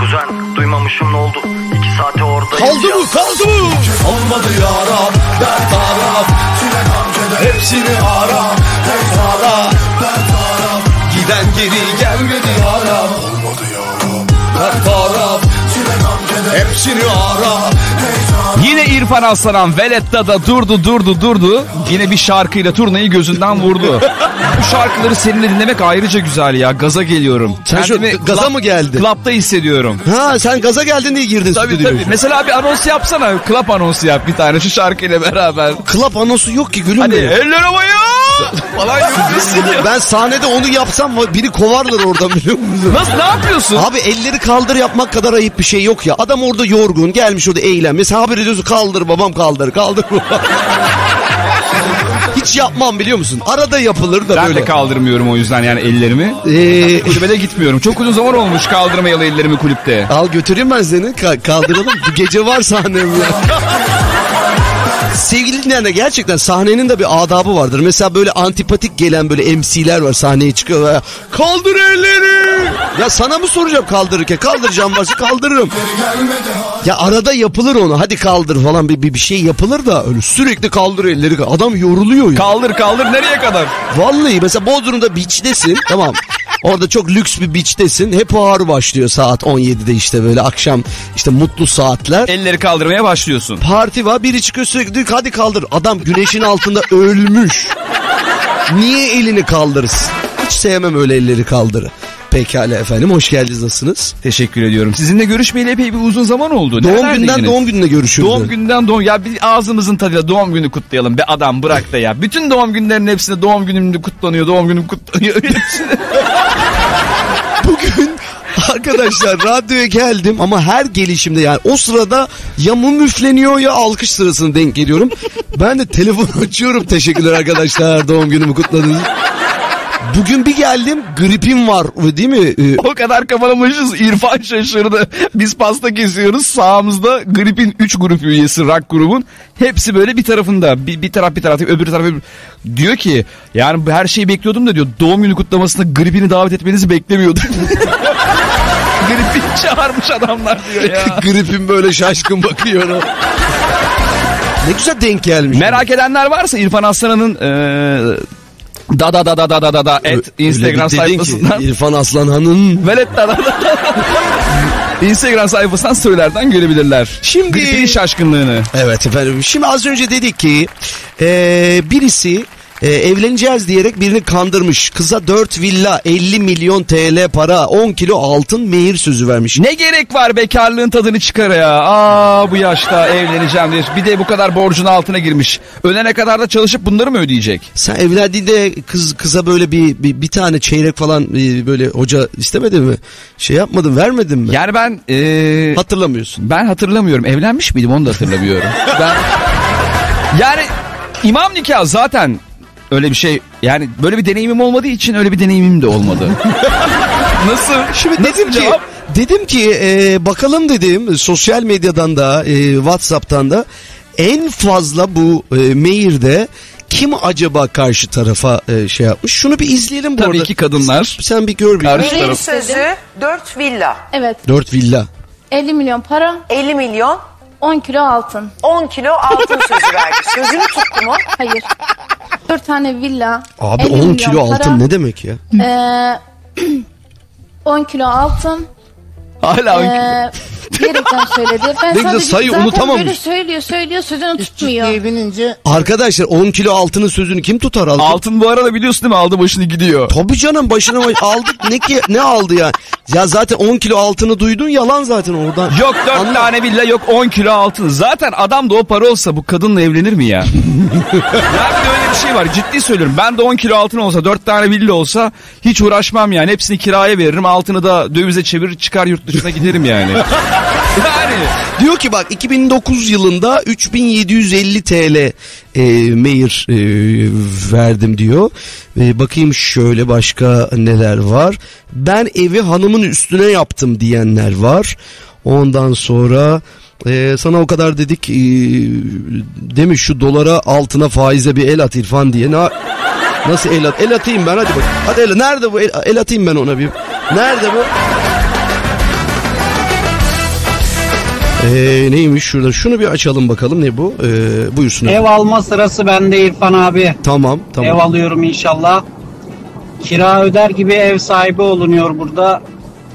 S19: Kuzen duymamışım ne oldu? İki saate oradayız
S11: Kaldı mı kaldı mı?
S32: Olmadı yaram Ben taraf Çilek amcada
S11: Hepsini ara. Hep ara
S32: Ben taraf
S11: Giden geri gelmedi yaram
S32: Olmadı yaram
S11: Her taraf Hepsini ara
S33: Yine İrfan Aslan Veletta'da da durdu durdu durdu. Yine bir şarkıyla turnayı gözünden vurdu. Bu şarkıları seninle dinlemek ayrıca güzel ya. Gaza geliyorum.
S11: Sen şu
S33: Kendimi
S11: gaza
S33: club-
S11: mı geldin?
S33: Club'da hissediyorum.
S11: Ha sen gaza geldin diye girdin
S33: Tabii
S11: stüdyoya.
S33: tabii. Mesela bir anons yapsana. Club anonsu yap bir tane şu şarkıyla beraber.
S11: Club anonsu yok ki gülüm
S33: Hadi
S11: benim.
S33: eller havaya falan yapıyorsun ya.
S11: Ben sahnede onu yapsam biri kovarlar oradan biliyor musun?
S33: Nasıl ne yapıyorsun?
S11: Abi elleri kaldır yapmak kadar ayıp bir şey yok ya. Adam orada yorgun gelmiş orada eğlen. Mesela haber ediyorsun kaldır babam kaldır kaldır. Hiç yapmam biliyor musun? Arada yapılır da
S33: Ben
S11: böyle.
S33: de kaldırmıyorum o yüzden yani ellerimi.
S11: Ee,
S33: Kulübe de gitmiyorum. Çok uzun zaman olmuş kaldırmayalı ellerimi kulüpte.
S11: Al götüreyim ben seni Ka- kaldıralım. Bu gece var sahnem ya. Sevgili dinleyenler gerçekten sahnenin de bir adabı vardır. Mesela böyle antipatik gelen böyle MC'ler var sahneye çıkıyor ve kaldır elleri Ya sana mı soracağım kaldırırken? Kaldıracağım varsa kaldırırım. Ya arada yapılır onu. Hadi kaldır falan bir, bir, bir şey yapılır da öyle sürekli kaldır elleri. Adam yoruluyor ya.
S33: Kaldır kaldır nereye kadar?
S11: Vallahi mesela Bodrum'da beach'tesin tamam. Orada çok lüks bir beach'tesin. Hep ağır başlıyor saat 17'de işte böyle akşam işte mutlu saatler.
S33: Elleri kaldırmaya başlıyorsun.
S11: Parti var biri çıkıyor sürekli diyor hadi kaldır. Adam güneşin altında ölmüş. Niye elini kaldırsın? Hiç sevmem öyle elleri kaldırı. Pekala efendim hoş geldiniz nasılsınız?
S33: Teşekkür ediyorum. Sizinle görüşmeyeli epey bir uzun zaman oldu.
S11: Doğum
S33: Nerelerdeydiniz?
S11: günden doğum gününe görüşüyoruz.
S33: Doğum günden doğum ya bir ağzımızın tadıyla doğum günü kutlayalım be adam bırak da ya. Bütün doğum günlerin hepsinde doğum günüm kutlanıyor, doğum günüm kutlanıyor.
S11: Arkadaşlar radyoya geldim ama her gelişimde yani o sırada ya mum üfleniyor ya alkış sırasına denk geliyorum. Ben de telefon açıyorum teşekkürler arkadaşlar doğum günümü kutladınız. Bugün bir geldim gripim var değil mi? Ee,
S33: o kadar kafalamışız İrfan şaşırdı. Biz pasta kesiyoruz sağımızda gripin 3 grup üyesi rock grubun. Hepsi böyle bir tarafında bir, bir taraf bir taraf öbür taraf öbür. Diyor ki yani her şeyi bekliyordum da diyor doğum günü kutlamasında gripini davet etmenizi beklemiyordum. Gripin çağırmış adamlar diyor ya.
S11: gripim böyle şaşkın bakıyor. o. Ne güzel denk gelmiş.
S33: Merak edenler varsa İrfan Aslan'ın eee da da da da da da da da et Instagram
S11: dedin ki,
S33: sayfasından
S11: İrfan Aslanhan'ın
S33: Velet da da da da. Instagram sayfasından storylerden görebilirler.
S11: Şimdi
S33: Gripin şaşkınlığını.
S11: Evet efendim. Şimdi az önce dedik ki e, birisi e, evleneceğiz diyerek birini kandırmış. Kıza 4 villa, 50 milyon TL para, 10 kilo altın mehir sözü vermiş.
S33: Ne gerek var bekarlığın tadını çıkar ya. Aa bu yaşta evleneceğim diye. Bir de bu kadar borcun altına girmiş. Ölene kadar da çalışıp bunları mı ödeyecek?
S11: Sen evlendiğinde kız kıza böyle bir bir, bir tane çeyrek falan e, böyle hoca istemedi mi? Şey yapmadın, vermedin mi?
S33: Yani ben... e,
S11: Hatırlamıyorsun.
S33: Ben hatırlamıyorum. Evlenmiş miydim onu da hatırlamıyorum. ben... Yani imam nikah zaten öyle bir şey yani böyle bir deneyimim olmadığı için öyle bir deneyimim de olmadı. Nasıl?
S11: Şimdi
S33: Nasıl
S11: dedim ki
S33: cevap?
S11: dedim ki e, bakalım dedim sosyal medyadan da e, WhatsApp'tan da en fazla bu e, mailde kim acaba karşı tarafa e, şey yapmış? Şunu bir izleyelim bu
S33: Tabii
S11: arada.
S33: ki kadınlar.
S11: Sen bir gör bir.
S29: Mehir sözü 4 villa.
S25: Evet.
S11: 4 villa.
S25: 50 milyon para,
S29: 50 milyon
S25: 10 kilo altın.
S29: 10 kilo altın sözü verdi. Sözünü tuttu mu?
S25: Hayır. 4 tane villa.
S11: Abi
S25: 50
S11: 10
S25: milyon
S11: kilo
S25: para,
S11: altın ne demek ya?
S25: eee, 10 kilo altın.
S33: Hala
S25: Eee diyerekten söyledi. Ben
S11: Ne güzel sayı
S25: zaten
S11: unutamamış.
S25: böyle söylüyor söylüyor sözünü tutmuyor.
S34: binince
S11: Arkadaşlar 10 kilo altının sözünü kim tutar altın?
S33: Altın bu arada biliyorsun değil mi? Aldı başını gidiyor.
S11: Tabii canım başına baş aldık ne ki ne aldı ya? Ya zaten 10 kilo altını duydun yalan zaten oradan.
S33: Yok 4 tane villa yok 10 kilo altın. Zaten adam da o para olsa bu kadınla evlenir mi ya? ya bir de öyle bir şey var ciddi söylüyorum. Ben de 10 kilo altın olsa 4 tane villa olsa hiç uğraşmam yani. Hepsini kiraya veririm altını da dövize çevirir çıkar yurt dışına giderim yani. yani.
S11: Diyor ki bak 2009 yılında 3750 TL e, meyir e, verdim diyor. E, bakayım şöyle başka neler var. Ben evi hanımın üstüne yaptım diyenler var. Ondan sonra e, sana o kadar dedik e, demiş şu dolara altına faize bir el at İrfan diye. Ne, nasıl el at? El atayım ben hadi bak. Hadi el, nerede bu? El, el atayım ben ona bir. Nerede bu? Ee, neymiş şurada? Şunu bir açalım bakalım ne bu? Ee, buyursun.
S34: ev alma sırası bende İrfan abi.
S11: Tamam tamam.
S34: Ev alıyorum inşallah. Kira öder gibi ev sahibi olunuyor burada.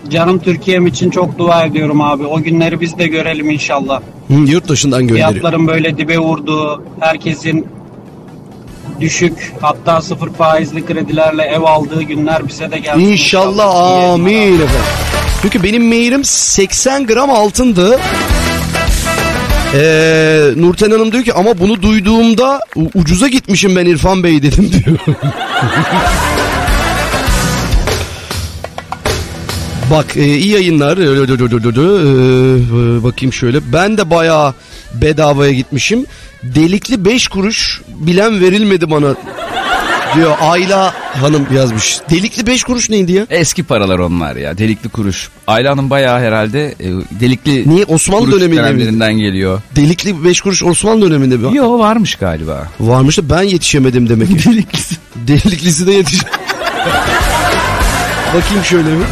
S34: Canım Türkiye'm için çok dua ediyorum abi. O günleri biz de görelim inşallah.
S11: Hı, yurt dışından gönderiyor.
S34: Fiyatların böyle dibe vurduğu, herkesin düşük hatta sıfır faizli kredilerle ev aldığı günler bize de gelsin.
S11: İnşallah amin efendim. Çünkü benim meyirim 80 gram altındı. Ee, Nurten Hanım diyor ki ama bunu duyduğumda ucuza gitmişim ben İrfan Bey dedim diyor. Bak e, iyi yayınlar. E, bakayım şöyle. Ben de bayağı bedavaya gitmişim. Delikli 5 kuruş bilen verilmedi bana diyor Ayla Hanım yazmış. Delikli 5 kuruş neydi ya?
S33: Eski paralar onlar ya delikli kuruş. Ayla Hanım bayağı herhalde e, delikli
S11: Niye Osmanlı döneminde
S33: geliyor.
S11: Delikli 5 kuruş Osmanlı döneminde mi?
S33: Yo varmış galiba.
S11: Varmış da ben yetişemedim demek ki.
S33: Deliklisi.
S11: Deliklisi de yetiş. Bakayım şöyle bir.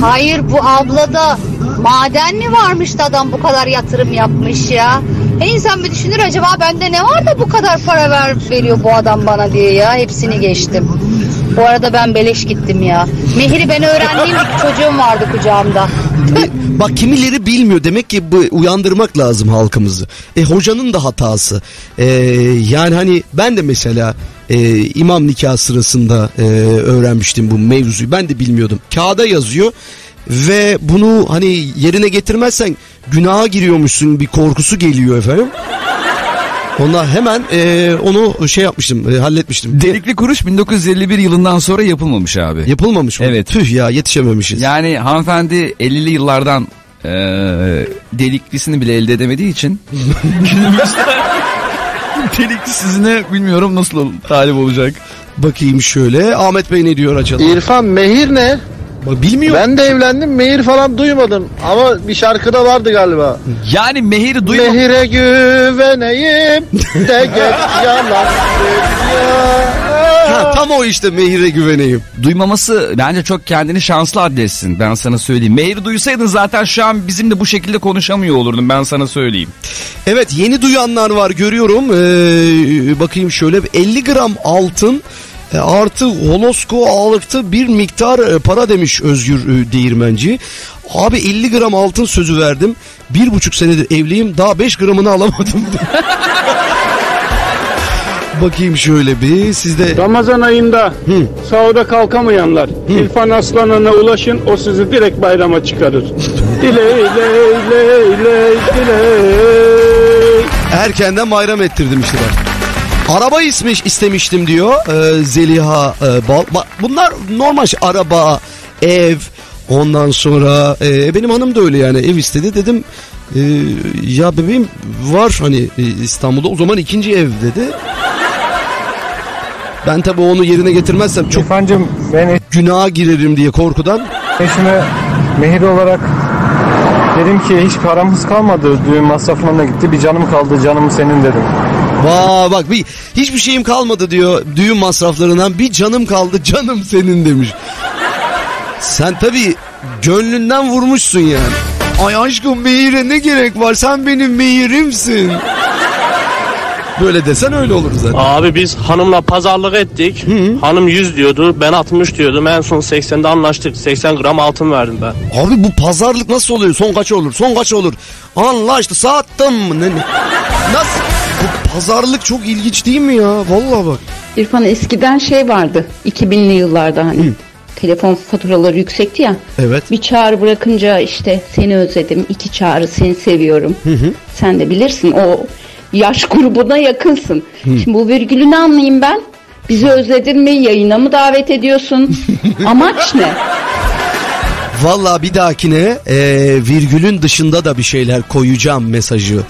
S35: Hayır bu ablada maden mi varmış da adam bu kadar yatırım yapmış ya? Her insan bir düşünür acaba bende ne var da bu kadar para ver, veriyor bu adam bana diye ya. Hepsini geçtim. Bu arada ben beleş gittim ya. Mehri ben öğrendiğim çocuğum vardı kucağımda.
S11: Bak kimileri bilmiyor demek ki bu uyandırmak lazım halkımızı. E hocanın da hatası. E, yani hani ben de mesela e, imam nikah sırasında e, öğrenmiştim bu mevzuyu. Ben de bilmiyordum. Kağıda yazıyor ve bunu hani yerine getirmezsen günaha giriyormuşsun bir korkusu geliyor efendim. Ondan hemen e, onu şey yapmıştım, e, halletmiştim.
S33: Delikli kuruş 1951 yılından sonra yapılmamış abi.
S11: Yapılmamış mı?
S33: Evet.
S11: Tüh ya yetişememişiz.
S33: Yani hanımefendi 50'li yıllardan e, deliklisini bile elde edemediği için günümüzde deliklisizine bilmiyorum nasıl talip olacak.
S11: Bakayım şöyle. Ahmet Bey ne diyor acaba?
S7: İrfan Mehir ne?
S11: Bilmiyorum.
S7: Ben de evlendim Mehir falan duymadım. Ama bir şarkıda vardı galiba.
S33: Yani Mehir'i duymadım.
S7: Mehir'e güveneyim de geç yalan
S11: Ha, tam o işte Mehir'e güveneyim.
S33: Duymaması bence çok kendini şanslı adressin ben sana söyleyeyim. Mehir'i duysaydın zaten şu an bizimle bu şekilde konuşamıyor olurdun ben sana söyleyeyim.
S11: Evet yeni duyanlar var görüyorum. Ee, bakayım şöyle 50 gram altın artı holosko ağırlıkta bir miktar e, para demiş Özgür e, Değirmenci. Abi 50 gram altın sözü verdim. Bir buçuk senedir evliyim daha 5 gramını alamadım. Bakayım şöyle bir sizde.
S36: Ramazan ayında sahura kalkamayanlar İrfan Aslan'a ulaşın o sizi direkt bayrama çıkarır. Diley ley ley ley diley.
S11: Erkenden bayram ettirdim işte ben. Araba ismi istemiştim diyor e, Zeliha e, Bal. Bak, bunlar normal şey. Araba, ev, ondan sonra e, benim hanım da öyle yani ev istedi dedim. e, ya bebeğim var hani e, İstanbul'da o zaman ikinci ev dedi. Ben tabii onu yerine getirmezsem çok
S15: İrfancığım ben
S11: günaha girerim diye korkudan.
S15: eşime mehir olarak dedim ki hiç paramız kalmadı. Düğün masraflarına gitti. Bir canım kaldı. Canım senin dedim.
S11: Vaa bak bir hiçbir şeyim kalmadı diyor düğün masraflarından bir canım kaldı canım senin demiş. Sen tabii gönlünden vurmuşsun yani. Ay aşkım meyire ne gerek var sen benim meyirimsin. Böyle desen öyle olur zaten.
S37: Abi biz hanımla pazarlık ettik. Hanım 100 diyordu. Ben 60 diyordum. En son 80'de anlaştık. 80 gram altın verdim ben.
S11: Abi bu pazarlık nasıl oluyor? Son kaç olur? Son kaç olur? Anlaştı sattım? Ne, ne? Nasıl? Bu pazarlık çok ilginç değil mi ya? Vallahi bak.
S38: İrfan eskiden şey vardı 2000'li yıllarda hani telefon faturaları yüksekti ya.
S11: Evet.
S38: Bir çağrı bırakınca işte seni özledim, iki çağrı seni seviyorum. Sen de bilirsin o yaş grubuna yakınsın. Şimdi bu virgülünü anlayayım ben. Bizi özledin mi? Yayına mı davet ediyorsun? Amaç ne?
S11: Vallahi bir dahakine e, virgülün dışında da bir şeyler koyacağım mesajı.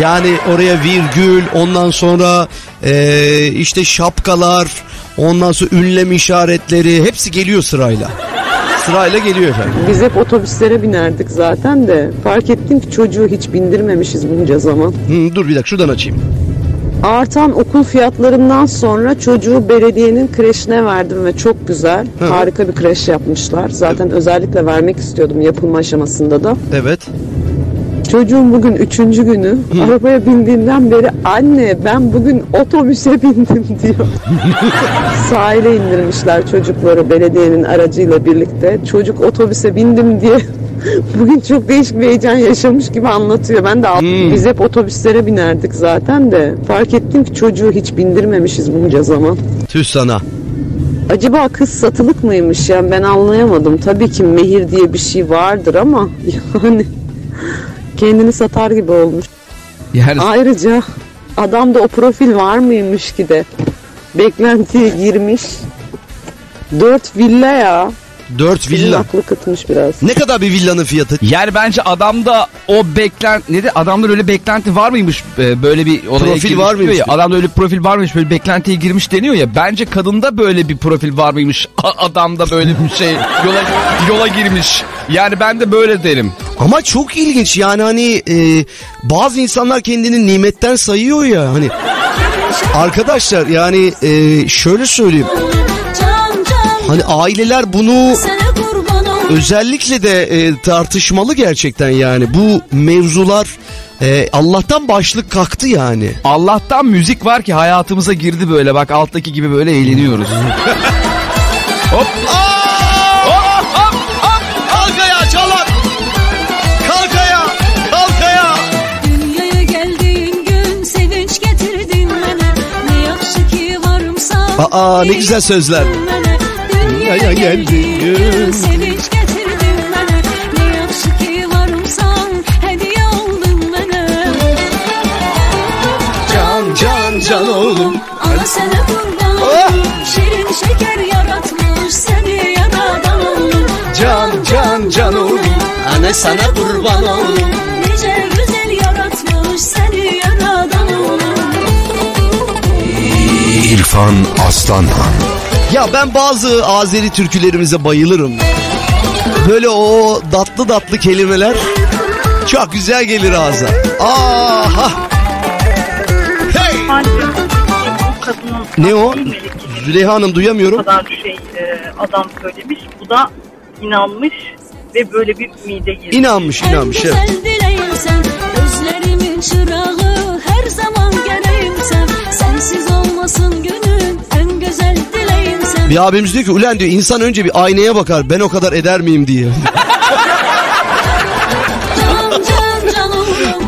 S11: Yani oraya virgül ondan sonra e, işte şapkalar ondan sonra ünlem işaretleri hepsi geliyor sırayla. Sırayla geliyor efendim.
S27: Biz hep otobüslere binerdik zaten de fark ettim ki çocuğu hiç bindirmemişiz bunca zaman.
S11: Hı, dur bir dakika şuradan açayım.
S27: Artan okul fiyatlarından sonra çocuğu belediyenin kreşine verdim ve çok güzel.
S11: Hı.
S27: Harika bir kreş yapmışlar. Zaten özellikle vermek istiyordum yapılma aşamasında da.
S11: Evet.
S27: Çocuğum bugün üçüncü günü. Arabaya bindiğinden beri anne ben bugün otobüse bindim diyor. Sahile indirmişler çocukları belediyenin aracıyla birlikte. Çocuk otobüse bindim diye bugün çok değişik bir heyecan yaşamış gibi anlatıyor. Ben de al- biz hep otobüslere binerdik zaten de fark ettim ki çocuğu hiç bindirmemişiz bunca zaman.
S11: Tüh sana.
S27: Acaba kız satılık mıymış yani ben anlayamadım. Tabii ki mehir diye bir şey vardır ama yani kendini satar gibi olmuş.
S33: Yani
S27: Ayrıca adamda o profil var mıymış ki de beklentiye girmiş. Dört villa ya.
S11: Dört
S27: Sizin
S11: villa.
S27: aklı kıtmış biraz.
S11: Ne kadar bir villanın fiyatı?
S33: Yani bence adamda o beklent ne de adamda öyle beklenti var mıymış Ee, böyle bir olaya
S11: Profil var mıymış
S33: ya, adamda öyle bir profil var mıymış böyle beklentiye girmiş deniyor ya bence kadında böyle bir profil var mıymış A- adamda böyle bir şey yola yola girmiş yani ben de böyle derim.
S11: Ama çok ilginç yani hani e, bazı insanlar kendini nimetten sayıyor ya hani. Arkadaşlar yani e, şöyle söyleyeyim. Hani aileler bunu özellikle de e, tartışmalı gerçekten yani. Bu mevzular e, Allah'tan başlık kalktı yani.
S33: Allah'tan müzik var ki hayatımıza girdi böyle bak alttaki gibi böyle eğleniyoruz. Hop.
S11: Hop Aa ne güzel sözler.
S39: Dünyaya geldiğin gün sevinç getirdin bana Ne yaxşı ki varımsan hediye oldun bana
S11: Can can can oğlum.
S39: Ana sana kurban oldum Şirin şeker yaratmış seni yaradan oldum
S11: Can can can oğlum. Anne sana kurban oğlum.
S2: İrfan Aslanhan
S11: Ya ben bazı Azeri türkülerimize bayılırım. Böyle o tatlı tatlı kelimeler çok güzel gelir ağza. Aha. Hey. Ne o? Züleyha Hanım duyamıyorum.
S40: Bu kadar şey e, adam söylemiş. Bu da inanmış ve böyle bir ümide girmiş.
S11: İnanmış inanmış evet.
S39: Güzel dileğim sen Gözlerimin çırağı Her zaman
S11: Bir abimiz diyor ki ulan diyor insan önce bir aynaya bakar ben o kadar eder miyim diye.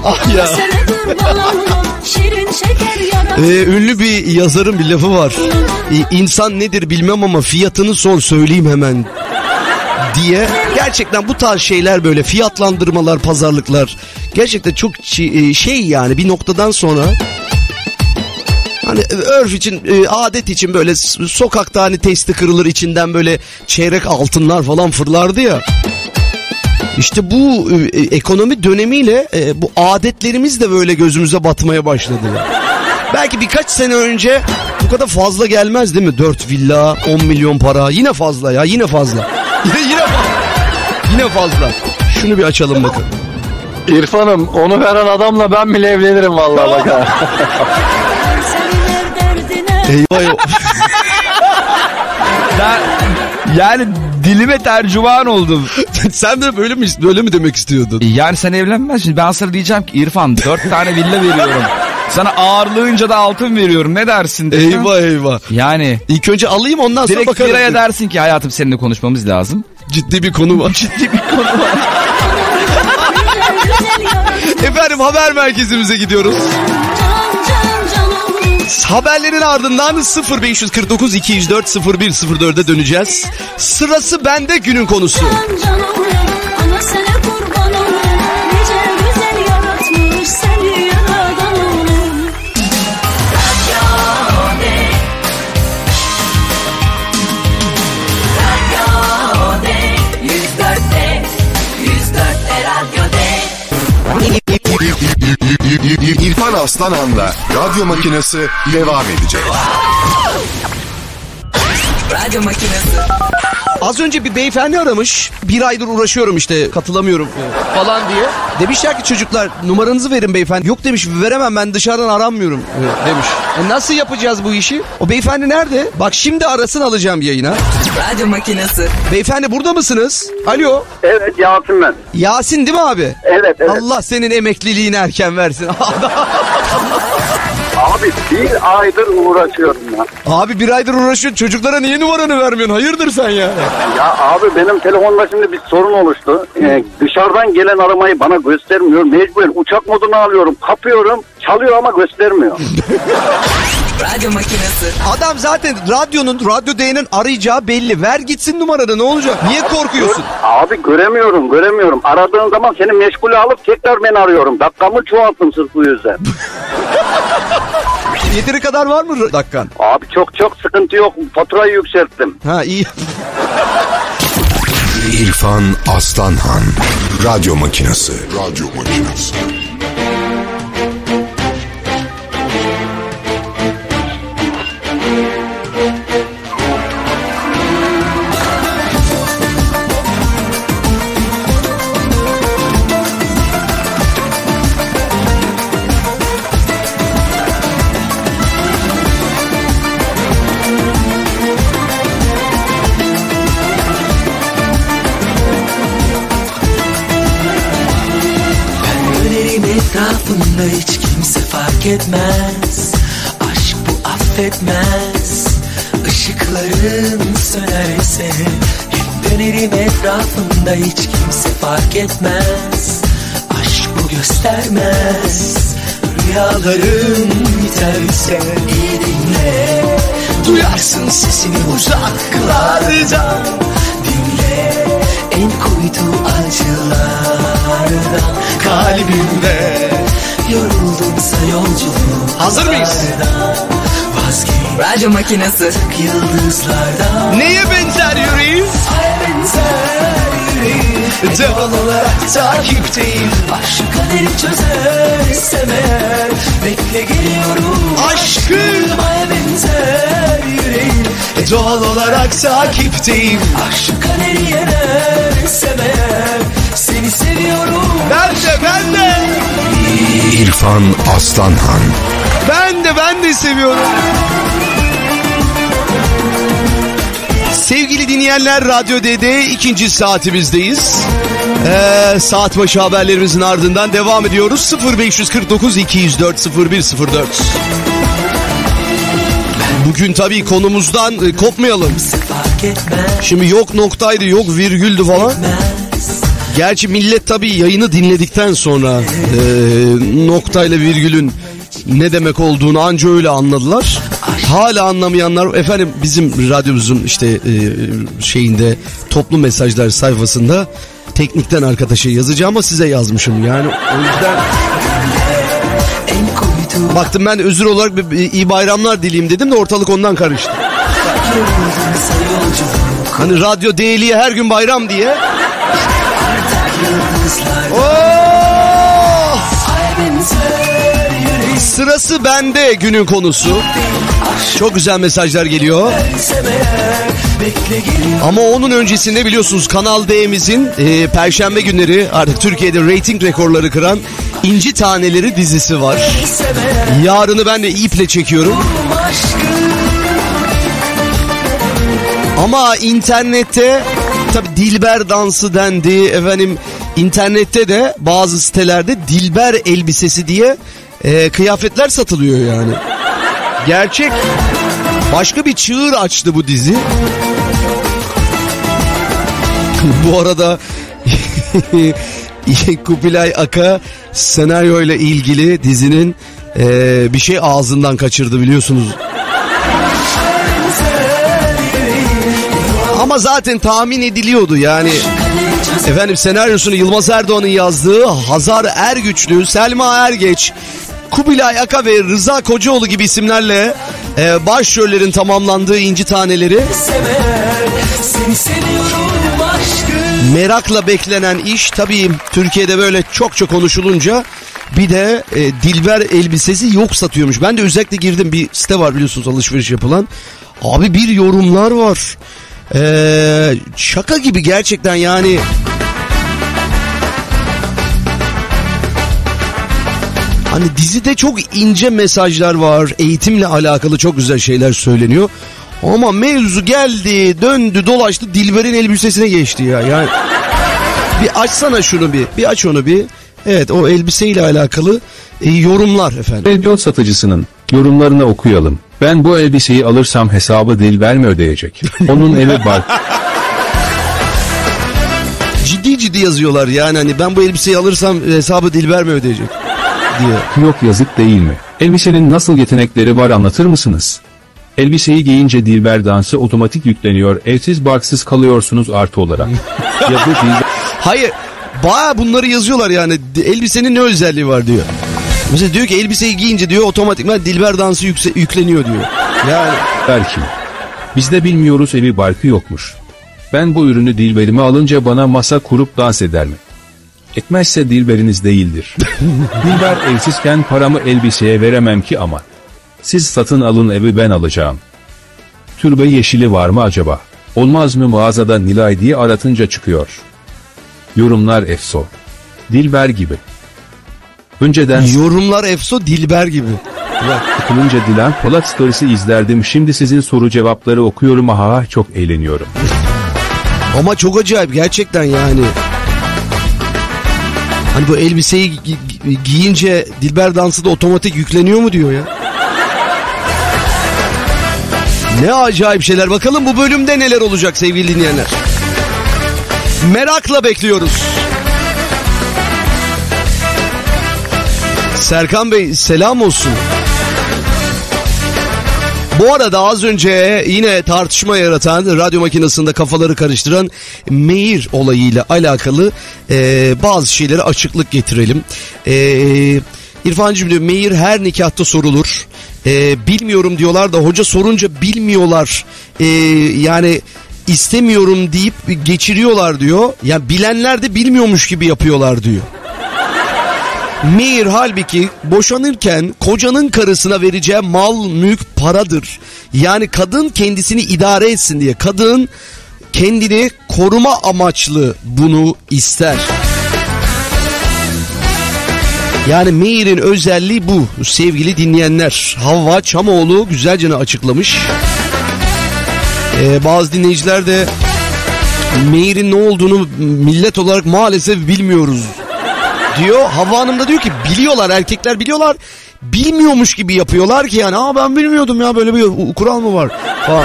S11: Ah ya. Ee, ünlü bir yazarın bir lafı var. Ee, insan nedir bilmem ama fiyatını sor söyleyeyim hemen diye. Gerçekten bu tarz şeyler böyle fiyatlandırmalar, pazarlıklar gerçekten çok e, şey yani bir noktadan sonra Hani örf için, e, adet için böyle sokakta hani testi kırılır içinden böyle çeyrek altınlar falan fırlardı ya. İşte bu e, ekonomi dönemiyle e, bu adetlerimiz de böyle gözümüze batmaya başladı. Belki birkaç sene önce bu kadar fazla gelmez değil mi? 4 villa, 10 milyon para. Yine fazla ya, yine fazla. Yine, yine fazla. Yine fazla. Şunu bir açalım bakın.
S15: İrfan'ım onu veren adamla ben bile evlenirim vallahi bak ha.
S11: Eyvah eyvah.
S33: Ben, yani dilime tercüman oldum.
S11: sen de böyle mi böyle mi demek istiyordun?
S33: Yani sen evlenmezsin. Ben sana diyeceğim ki İrfan dört tane villa veriyorum. Sana ağırlığınca da altın veriyorum. Ne dersin? desem?
S11: Eyvah eyvah.
S33: Yani.
S11: İlk önce alayım ondan sonra
S33: Direkt
S11: bakarım.
S33: Fira'ya dersin ki hayatım seninle konuşmamız lazım.
S11: Ciddi bir konu var.
S33: Ciddi bir konu var.
S11: Efendim haber merkezimize gidiyoruz. Haberlerin ardından 0549 204 0104'e döneceğiz. Sırası bende günün konusu.
S39: Can
S2: İrfan Aslanhan'la radyo makinesi devam edecek.
S10: Radyo makinesi.
S11: Az önce bir beyefendi aramış. Bir aydır uğraşıyorum işte katılamıyorum e, falan diye. Demişler ki çocuklar numaranızı verin beyefendi. Yok demiş veremem ben dışarıdan aranmıyorum e, demiş. E, nasıl yapacağız bu işi? O beyefendi nerede? Bak şimdi arasın alacağım yayına.
S10: Radyo makinesi.
S11: Beyefendi burada mısınız? Alo.
S23: Evet Yasin ben.
S11: Yasin değil mi abi?
S23: Evet evet.
S11: Allah senin emekliliğini erken versin.
S23: Abi bir aydır uğraşıyorum ya.
S11: abi bir aydır uğraşıyorsun çocuklara niye numaranı vermiyorsun? Hayırdır sen ya?
S23: Ya abi benim telefonda şimdi bir sorun oluştu. Ee, dışarıdan gelen aramayı bana göstermiyor. Mecburen uçak moduna alıyorum. Kapıyorum. Çalıyor ama göstermiyor.
S10: Radyo makinesi.
S11: Adam zaten radyonun, radyo D'nin arayacağı belli. Ver gitsin numaranı ne olacak? Niye korkuyorsun?
S23: Abi göremiyorum göremiyorum. Aradığın zaman seni meşgule alıp tekrar ben arıyorum. Dakikamı çoğalttım sırf bu yüzden.
S11: Yeteri kadar var mı dakikan?
S23: Abi çok çok sıkıntı yok. Faturayı yükselttim.
S11: Ha iyi.
S2: İrfan Aslanhan radyo makinesi. Radyo makinesi.
S24: Etrafında hiç kimse fark etmez. Aşk bu affetmez. Işıkların sönerse Hep dönerim etrafında. Hiç kimse fark etmez. Aşk bu göstermez. Rüyalarım biterse iyi dinle. Duyarsın sesini uzaklardan Dinle en kuytu acılardan Kalbimde yoruldumsa yolculuğum
S11: Hazır mıyız?
S10: Radyo makinesi.
S24: yıldızlardan
S11: Neye benzer yüreğim?
S24: Doğal olarak takipteyim Aşk kaderi çözerse eğer Bekle geliyorum.
S11: Aşkım
S24: Aya benzer yüreğim. Doğal olarak takipteyim Aşk kaderi yenerse eğer Seni seviyorum
S11: Ben de ben de.
S2: İrfan Aslanhan
S11: Ben de ben de seviyorum. Sevgili dinleyenler Radyo D'de ikinci saatimizdeyiz. Ee, saat başı haberlerimizin ardından devam ediyoruz. 0549 204 0104. Bugün tabii konumuzdan e, kopmayalım. Şimdi yok noktaydı yok virgüldü falan. Gerçi millet tabii yayını dinledikten sonra e, noktayla virgülün ne demek olduğunu anca öyle anladılar. Hala anlamayanlar efendim bizim radyomuzun işte e, şeyinde toplu mesajlar sayfasında teknikten arkadaşa yazacağım ama size yazmışım. Yani o yüzden baktım ben özür olarak bir, bir iyi bayramlar dileyim dedim de ortalık ondan karıştı. Hani radyo değiliye her gün bayram diye. Oh! Sırası bende günün konusu. Çok güzel mesajlar geliyor. Ama onun öncesinde biliyorsunuz Kanal D'mizin e, Perşembe günleri artık Türkiye'de reyting rekorları kıran İnci Taneleri dizisi var. Yarını ben de iple çekiyorum. Ama internette tabi Dilber dansı dendi efendim internette de bazı sitelerde Dilber elbisesi diye e, kıyafetler satılıyor yani. Gerçek başka bir çığır açtı bu dizi. bu arada Kubilay Aka senaryo ile ilgili dizinin e, bir şey ağzından kaçırdı biliyorsunuz. Ama zaten tahmin ediliyordu yani. Efendim senaryosunu Yılmaz Erdoğan'ın yazdığı Hazar Ergüçlü, Selma Ergeç, Kubilay Aka ve Rıza Kocaoğlu gibi isimlerle e, başrollerin tamamlandığı İnci Taneleri merakla beklenen iş tabii Türkiye'de böyle çok çok konuşulunca bir de e, Dilber elbisesi yok satıyormuş. Ben de özellikle girdim bir site var biliyorsunuz alışveriş yapılan. Abi bir yorumlar var. Ee, şaka gibi gerçekten yani. Hani dizide çok ince mesajlar var. Eğitimle alakalı çok güzel şeyler söyleniyor. Ama mevzu geldi, döndü, dolaştı Dilber'in elbisesine geçti ya. Yani bir açsana şunu bir. Bir aç onu bir. Evet o elbiseyle alakalı e, yorumlar efendim.
S41: Televizyon satıcısının yorumlarını okuyalım. Ben bu elbiseyi alırsam hesabı Dilber mi ödeyecek? Onun evi var.
S11: Ciddi ciddi yazıyorlar yani hani ben bu elbiseyi alırsam hesabı Dilber mi ödeyecek diye.
S41: Yok yazık değil mi? Elbisenin nasıl yetenekleri var anlatır mısınız? Elbiseyi giyince Dilber dansı otomatik yükleniyor. Evsiz barksız kalıyorsunuz artı olarak. ya bu Dilber...
S11: Hayır baya bunları yazıyorlar yani elbisenin ne özelliği var diyor. Mesela diyor ki elbiseyi giyince diyor otomatikman Dilber dansı yükse- yükleniyor diyor. Yani
S41: Belki. Biz de bilmiyoruz evi barkı yokmuş. Ben bu ürünü Dilber'ime alınca bana masa kurup dans eder mi? Etmezse Dilber'iniz değildir. Dilber evsizken paramı elbiseye veremem ki ama. Siz satın alın evi ben alacağım. Türbe yeşili var mı acaba? Olmaz mı mağazada Nilay diye aratınca çıkıyor. Yorumlar efso. Dilber gibi. Önceden
S11: yorumlar efso Dilber gibi.
S41: Sıkılınca Dilan Polat storiesi izlerdim. Şimdi sizin soru cevapları okuyorum. Aha çok eğleniyorum.
S11: Ama çok acayip gerçekten yani. Hani bu elbiseyi gi- gi- giyince Dilber dansı da otomatik yükleniyor mu diyor ya. Ne acayip şeyler. Bakalım bu bölümde neler olacak sevgili dinleyenler. Merakla bekliyoruz. Serkan Bey selam olsun. Bu arada az önce yine tartışma yaratan, radyo makinesinde kafaları karıştıran Meir olayıyla alakalı e, bazı şeylere açıklık getirelim. E, İrfancığım diyor Meir her nikahta sorulur. E, bilmiyorum diyorlar da hoca sorunca bilmiyorlar. E, yani istemiyorum deyip geçiriyorlar diyor. Ya yani bilenler de bilmiyormuş gibi yapıyorlar diyor. Meir halbuki boşanırken kocanın karısına vereceği mal mülk paradır. Yani kadın kendisini idare etsin diye. Kadın kendini koruma amaçlı bunu ister. Yani Meir'in özelliği bu sevgili dinleyenler. Havva Çamoğlu güzelce açıklamış. Ee, bazı dinleyiciler de Meir'in ne olduğunu millet olarak maalesef bilmiyoruz diyor. Havva Hanım da diyor ki biliyorlar erkekler biliyorlar. Bilmiyormuş gibi yapıyorlar ki yani. Aa ben bilmiyordum ya böyle bir kural mı var falan.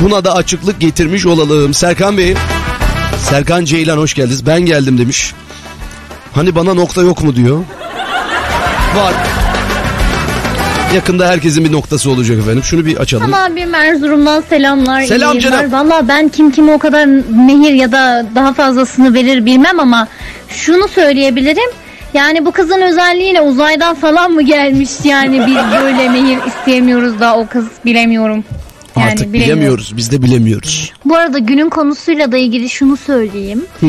S11: Buna da açıklık getirmiş olalım. Serkan Bey. Serkan Ceylan hoş geldiniz. Ben geldim demiş. Hani bana nokta yok mu diyor. Var. Yakında herkesin bir noktası olacak efendim. Şunu bir açalım.
S9: Ama abi Erzurum'dan selamlar.
S11: Selam
S9: iyi
S11: canım.
S9: Valla ben kim kime o kadar mehir ya da daha fazlasını verir bilmem ama şunu söyleyebilirim. Yani bu kızın özelliğiyle uzaydan falan mı gelmiş yani biz böyle mehir isteyemiyoruz da o kız bilemiyorum. Yani
S11: Artık bilemiyoruz. Biz de bilemiyoruz.
S9: Bu arada günün konusuyla da ilgili şunu söyleyeyim.
S11: Hı.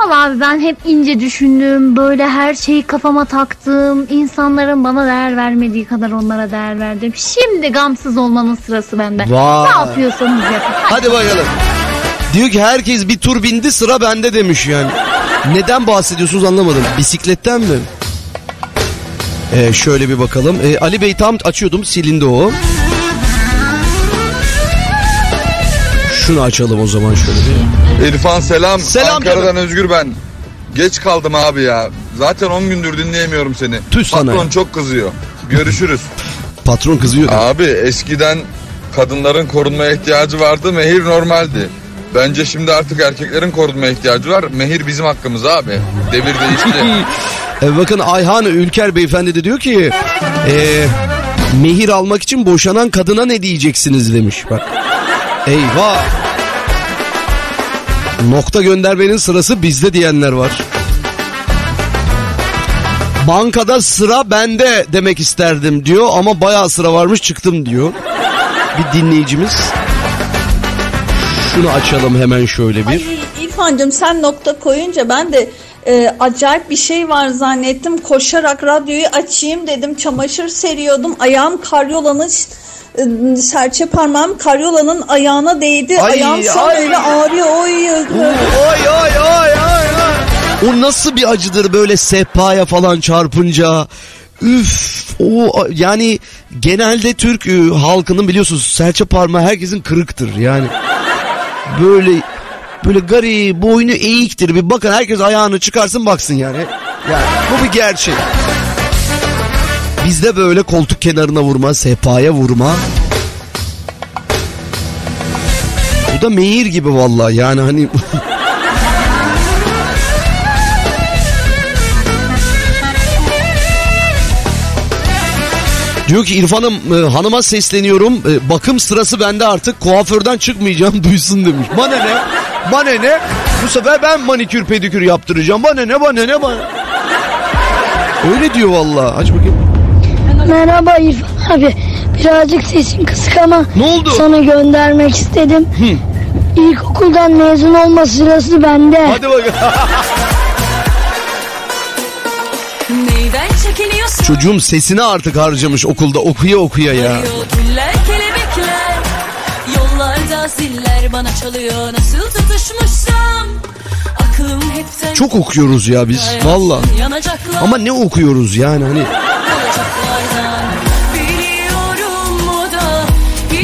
S9: Valla abi ben hep ince düşündüm. Böyle her şeyi kafama taktım. İnsanların bana değer vermediği kadar onlara değer verdim. Şimdi gamsız olmanın sırası bende.
S11: Vay.
S9: Ne yapıyorsanız yapın.
S11: Hadi bakalım. Diyor ki herkes bir tur bindi sıra bende demiş yani. Neden bahsediyorsunuz anlamadım. Bisikletten mi? Ee, şöyle bir bakalım. Ee, Ali Bey tam açıyordum silindi o. Şunu açalım o zaman şöyle bir.
S42: İrfan selam.
S11: Selam
S42: Ankara'dan
S11: canım.
S42: Özgür ben. Geç kaldım abi ya. Zaten 10 gündür dinleyemiyorum seni.
S11: Tüh sana
S42: Patron
S11: ya.
S42: çok kızıyor. Görüşürüz.
S11: Patron kızıyor.
S42: Abi eskiden kadınların korunmaya ihtiyacı vardı. Mehir normaldi. Bence şimdi artık erkeklerin korunmaya ihtiyacı var. Mehir bizim hakkımız abi. Devir değişti.
S11: Ee, bakın Ayhan Ülker beyefendi de diyor ki ee, mehir almak için boşanan kadına ne diyeceksiniz demiş bak. Eyvah. Nokta göndermenin sırası bizde diyenler var. Bankada sıra bende demek isterdim diyor ama bayağı sıra varmış çıktım diyor. Bir dinleyicimiz. Şunu açalım hemen şöyle bir.
S43: İrfan'cığım sen nokta koyunca ben de e, acayip bir şey var zannettim. Koşarak radyoyu açayım dedim. Çamaşır seriyordum. Ayağım karyolanın serçe parmağım karyolanın ayağına değdi.
S11: Ay,
S43: Ayağım şu an
S11: ay.
S43: öyle ağrıyor. Oy.
S11: Oy oy oy oy O nasıl bir acıdır böyle sehpaya falan çarpınca. Üf o yani genelde Türk e, halkının biliyorsunuz serçe parmağı herkesin kırıktır yani. Böyle böyle gari boynu eğiktir bir bakın herkes ayağını çıkarsın baksın yani. Yani bu bir gerçek. Bizde böyle koltuk kenarına vurma, sehpaya vurma. Bu da mehir gibi vallahi yani hani Diyor ki İrfan'ım e, hanıma sesleniyorum. E, bakım sırası bende artık. Kuaförden çıkmayacağım duysun demiş. Bana ne? Bana ne? Bu sefer ben manikür pedikür yaptıracağım. Bana ne? Bana ne? Bana. Öyle diyor vallahi. Aç bakayım.
S44: Merhaba İrfan abi. Birazcık sesin kısık ama
S11: ne oldu?
S44: sana göndermek istedim. İlkokuldan mezun olma sırası bende.
S11: Hadi bakalım.
S39: Neyden çekiniyorsun?
S11: Çocuğum sesini artık harcamış okulda okuya okuya ya.
S39: Güller kelebekler Yollarda ziller bana çalıyor Nasıl tutuşmuşsam
S11: Çok okuyoruz ya biz valla. Ama ne okuyoruz yani hani.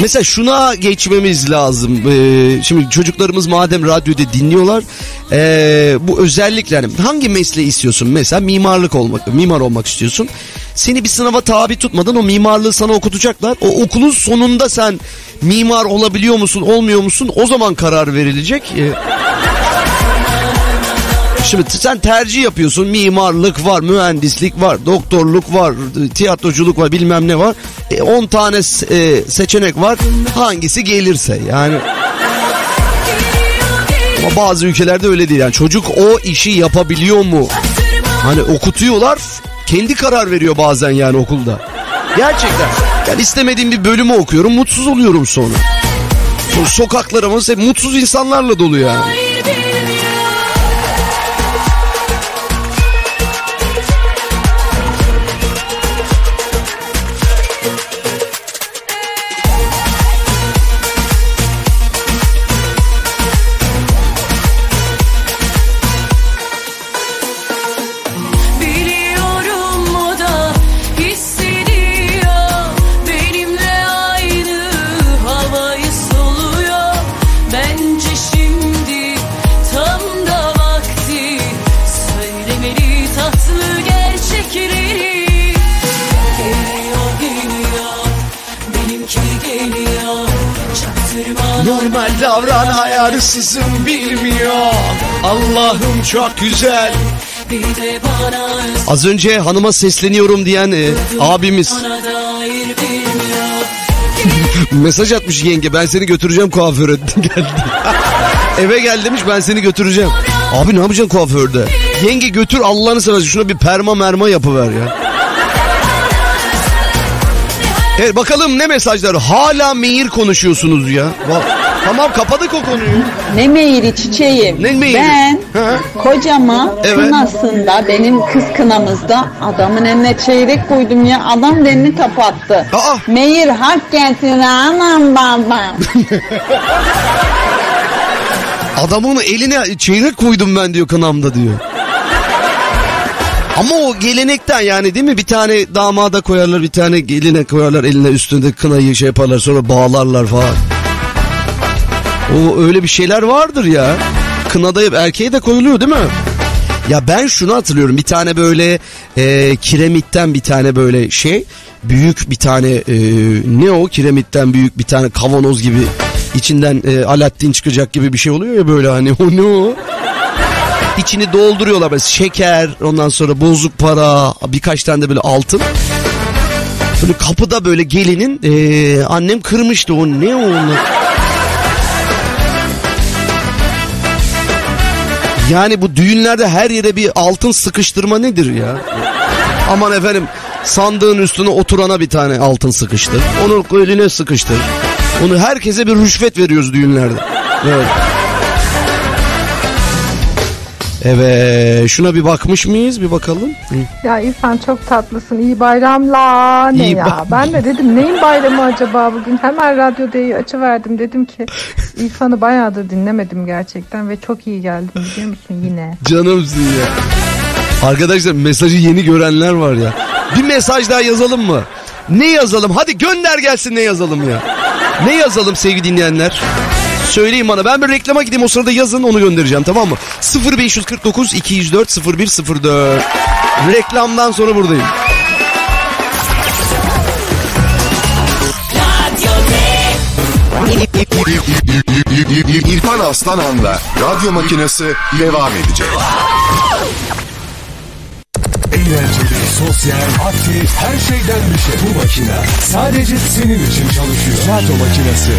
S11: Mesela şuna geçmemiz lazım. Ee, şimdi çocuklarımız madem radyoda dinliyorlar. ee, bu özellikle yani hangi mesleği istiyorsun? Mesela mimarlık olmak, mimar olmak istiyorsun. Seni bir sınava tabi tutmadan o mimarlığı sana okutacaklar. O okulun sonunda sen mimar olabiliyor musun, olmuyor musun? O zaman karar verilecek. Ee, Şimdi sen tercih yapıyorsun. Mimarlık var, mühendislik var, doktorluk var, tiyatroculuk var, bilmem ne var. 10 tane e, seçenek var. Hangisi gelirse yani. Ama bazı ülkelerde öyle değil. Yani çocuk o işi yapabiliyor mu? Hani okutuyorlar. Kendi karar veriyor bazen yani okulda. Gerçekten. Yani istemediğim bir bölümü okuyorum. Mutsuz oluyorum. Sonra sokaklarımız hep mutsuz insanlarla dolu yani. Davran ayarısızım bilmiyor. Allah'ım çok güzel. Az önce hanıma sesleniyorum diyen e, abimiz mesaj atmış yenge ben seni götüreceğim kuaföre geldi. Eve gel demiş ben seni götüreceğim. Abi ne yapacaksın kuaförde? Yenge götür Allah'ını seversen şuna bir perma merma yapıver ya. Evet bakalım ne mesajlar? Hala meyir konuşuyorsunuz ya. Va- Tamam kapadık o konuyu.
S45: Ne meyili çiçeğim.
S11: Ne meyili?
S45: Ben kocama
S11: Evet.
S45: kınasında benim kız kınamızda adamın eline çeyrek koydum ya. Adam elini kapattı. Meyir hak gelsin anam babam.
S11: Adamın eline çeyrek koydum ben diyor kınamda diyor. Ama o gelenekten yani değil mi? Bir tane damada koyarlar bir tane geline koyarlar eline üstünde kınayı şey yaparlar sonra bağlarlar falan. O öyle bir şeyler vardır ya. Kınada hep erkeğe de koyuluyor değil mi? Ya ben şunu hatırlıyorum bir tane böyle e, kiremitten bir tane böyle şey büyük bir tane e, ne o kiremitten büyük bir tane kavanoz gibi içinden e, Alaaddin çıkacak gibi bir şey oluyor ya böyle hani o ne o? İçini dolduruyorlar böyle şeker ondan sonra bozuk para birkaç tane de böyle altın. Böyle kapıda böyle gelinin e, annem kırmıştı o ne o onlar? Yani bu düğünlerde her yere bir altın sıkıştırma nedir ya? Aman efendim sandığın üstüne oturana bir tane altın sıkıştır. Onu eline sıkıştır. Onu herkese bir rüşvet veriyoruz düğünlerde. Evet. Evet şuna bir bakmış mıyız bir bakalım. Hı.
S46: Ya İrfan çok tatlısın. İyi bayramlar ne
S11: İyi
S46: ya.
S11: bay-
S46: ben de dedim neyin bayramı acaba bugün? Hemen radyoda açıverdim. Dedim ki İrfan'ı bayağıdır dinlemedim gerçekten ve çok iyi geldin biliyor musun yine.
S11: Canımsın ya. Arkadaşlar mesajı yeni görenler var ya. Bir mesaj daha yazalım mı? Ne yazalım? Hadi gönder gelsin ne yazalım ya. Ne yazalım sevgili dinleyenler? Söyleyin bana. Ben bir reklama gideyim o sırada yazın onu göndereceğim tamam mı? 0549 204 0104. Reklamdan sonra buradayım.
S2: İrfan Aslanan'la radyo makinesi devam edecek.
S4: Eğlenceli, sosyal, aktif, her şeyden bir şey. Bu makine sadece senin için çalışıyor. Radyo makinesi.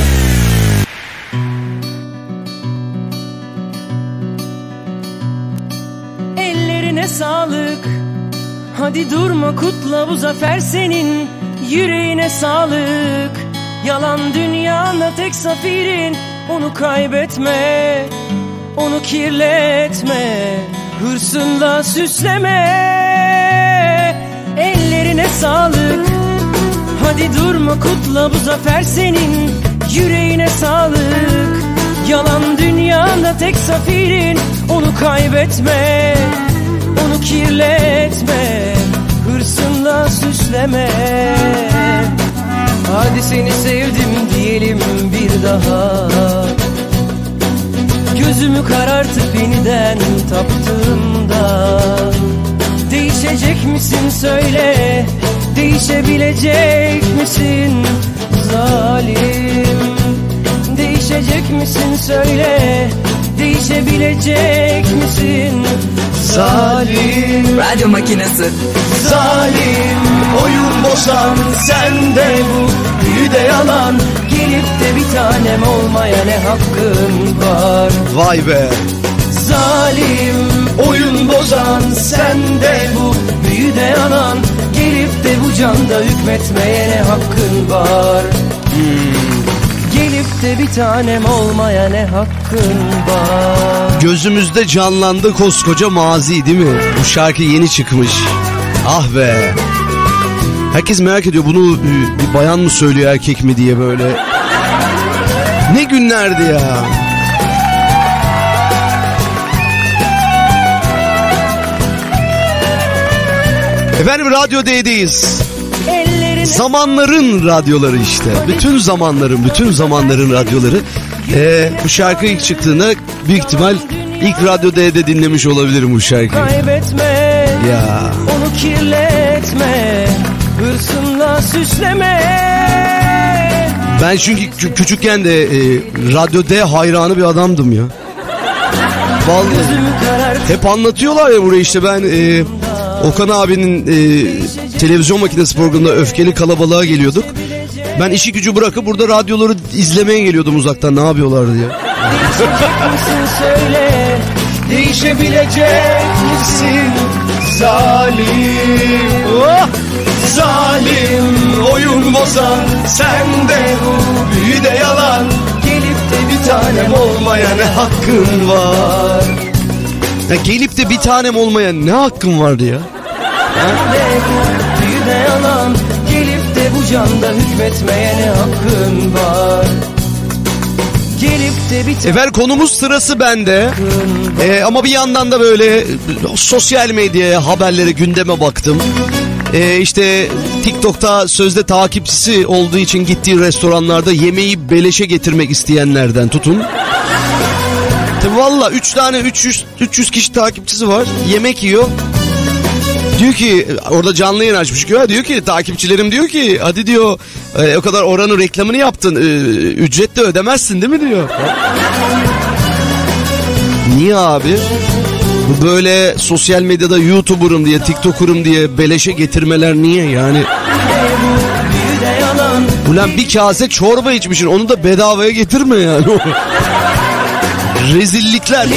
S24: Ellerine sağlık. Hadi durma kutla bu zafer senin. Yüreğine sağlık. Yalan dünyanda tek zafirin Onu kaybetme. Onu kirletme. Hırsınla süsleme. Ellerine sağlık. Hadi durma kutla bu zafer senin. Yüreğine sağlık. Yalan dünyanda tek zafirin Onu kaybetme kirletme Hırsınla süsleme. Hadi seni sevdim diyelim bir daha. Gözümü karartıp yeniden taptığımda Değişecek misin söyle Değişebilecek misin zalim? Değişecek misin söyle Değişebilecek misin? Zalim
S10: Radyo makinesi.
S24: Zalim oyun bozan sen de bu. Büyü de yalan. Gelip de bir tanem olmaya ne hakkın var?
S11: Vay be.
S24: Zalim oyun bozan sen de bu. Büyü de yalan. Gelip de bu canda hükmetmeye ne hakkın var? Gelip de bir tanem olmaya ne hakkın var
S11: Gözümüzde canlandı koskoca mazi değil mi? Bu şarkı yeni çıkmış. Ah be. Herkes merak ediyor bunu e, bir bayan mı söylüyor erkek mi diye böyle. Ne günlerdi ya. Efendim Radyo D'deyiz. Zamanların radyoları işte. Bütün zamanların, bütün zamanların radyoları. Ee, bu şarkı ilk çıktığında büyük ihtimal ilk Radyo D'de dinlemiş olabilirim bu şarkıyı.
S24: Kaybetme
S11: Ya.
S24: Onu kirletme Hırsınla süsleme
S11: Ben çünkü kü- küçükken de e, Radyo D hayranı bir adamdım ya. Vallahi. Hep anlatıyorlar ya buraya işte ben e, Okan abinin e, televizyon makinesi programında öfkeli kalabalığa geliyorduk. Ben işi gücü bırakıp burada radyoları izlemeye geliyordum uzaktan ne yapıyorlar diye.
S24: Söyle Değişebilecek misin Zalim oh! Zalim oyun bozan Sen de bu de yalan Gelip de bir tanem olmaya ne hakkın var
S11: Ya gelip de bir tanem olmaya ne hakkım vardı ya?
S24: Sen de bu büyü de yalan Gelip de bu canda hükmetmeye ne hakkın var
S11: Efendim konumuz sırası bende. Ee, ama bir yandan da böyle e, sosyal medyaya, haberlere, gündeme baktım. Ee, işte TikTok'ta sözde takipçisi olduğu için gittiği restoranlarda yemeği beleşe getirmek isteyenlerden tutun. Valla 3 tane 300 300 kişi takipçisi var. Yemek yiyor. Diyor ki orada canlı yayın açmış güya diyor ki takipçilerim diyor ki hadi diyor e, o kadar oranın reklamını yaptın e, ücret de ödemezsin değil mi diyor. Niye abi? Bu böyle sosyal medyada YouTuber'ım diye TikToker'ım diye beleşe getirmeler niye yani? Ulan bir kase çorba içmişsin onu da bedavaya getirme yani. Rezillikler.